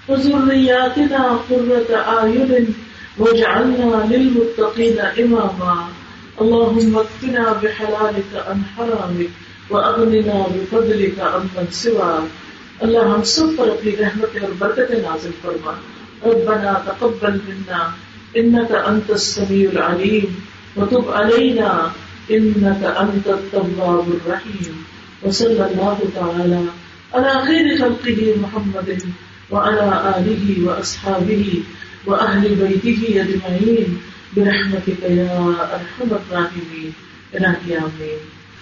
وذرياتنا قرة أعين واجعلنا للمتقين إماما. اللهم اكفنا بحلالك عن حرامك وأغننا بفضلك عمن سواك اللہ ہم سب پر اپنی رحمت اور برکت نازل فرما. ربنا تقبل منا. انك انت السميع العليم. وتب علينا. انك انت التواب الرحيم. وصلى الله تعالى على خير خلقه محمد وعلى اله واصحابه واهل بيته اجمعين برحمتك يا ارحم الراحمين. الهي امين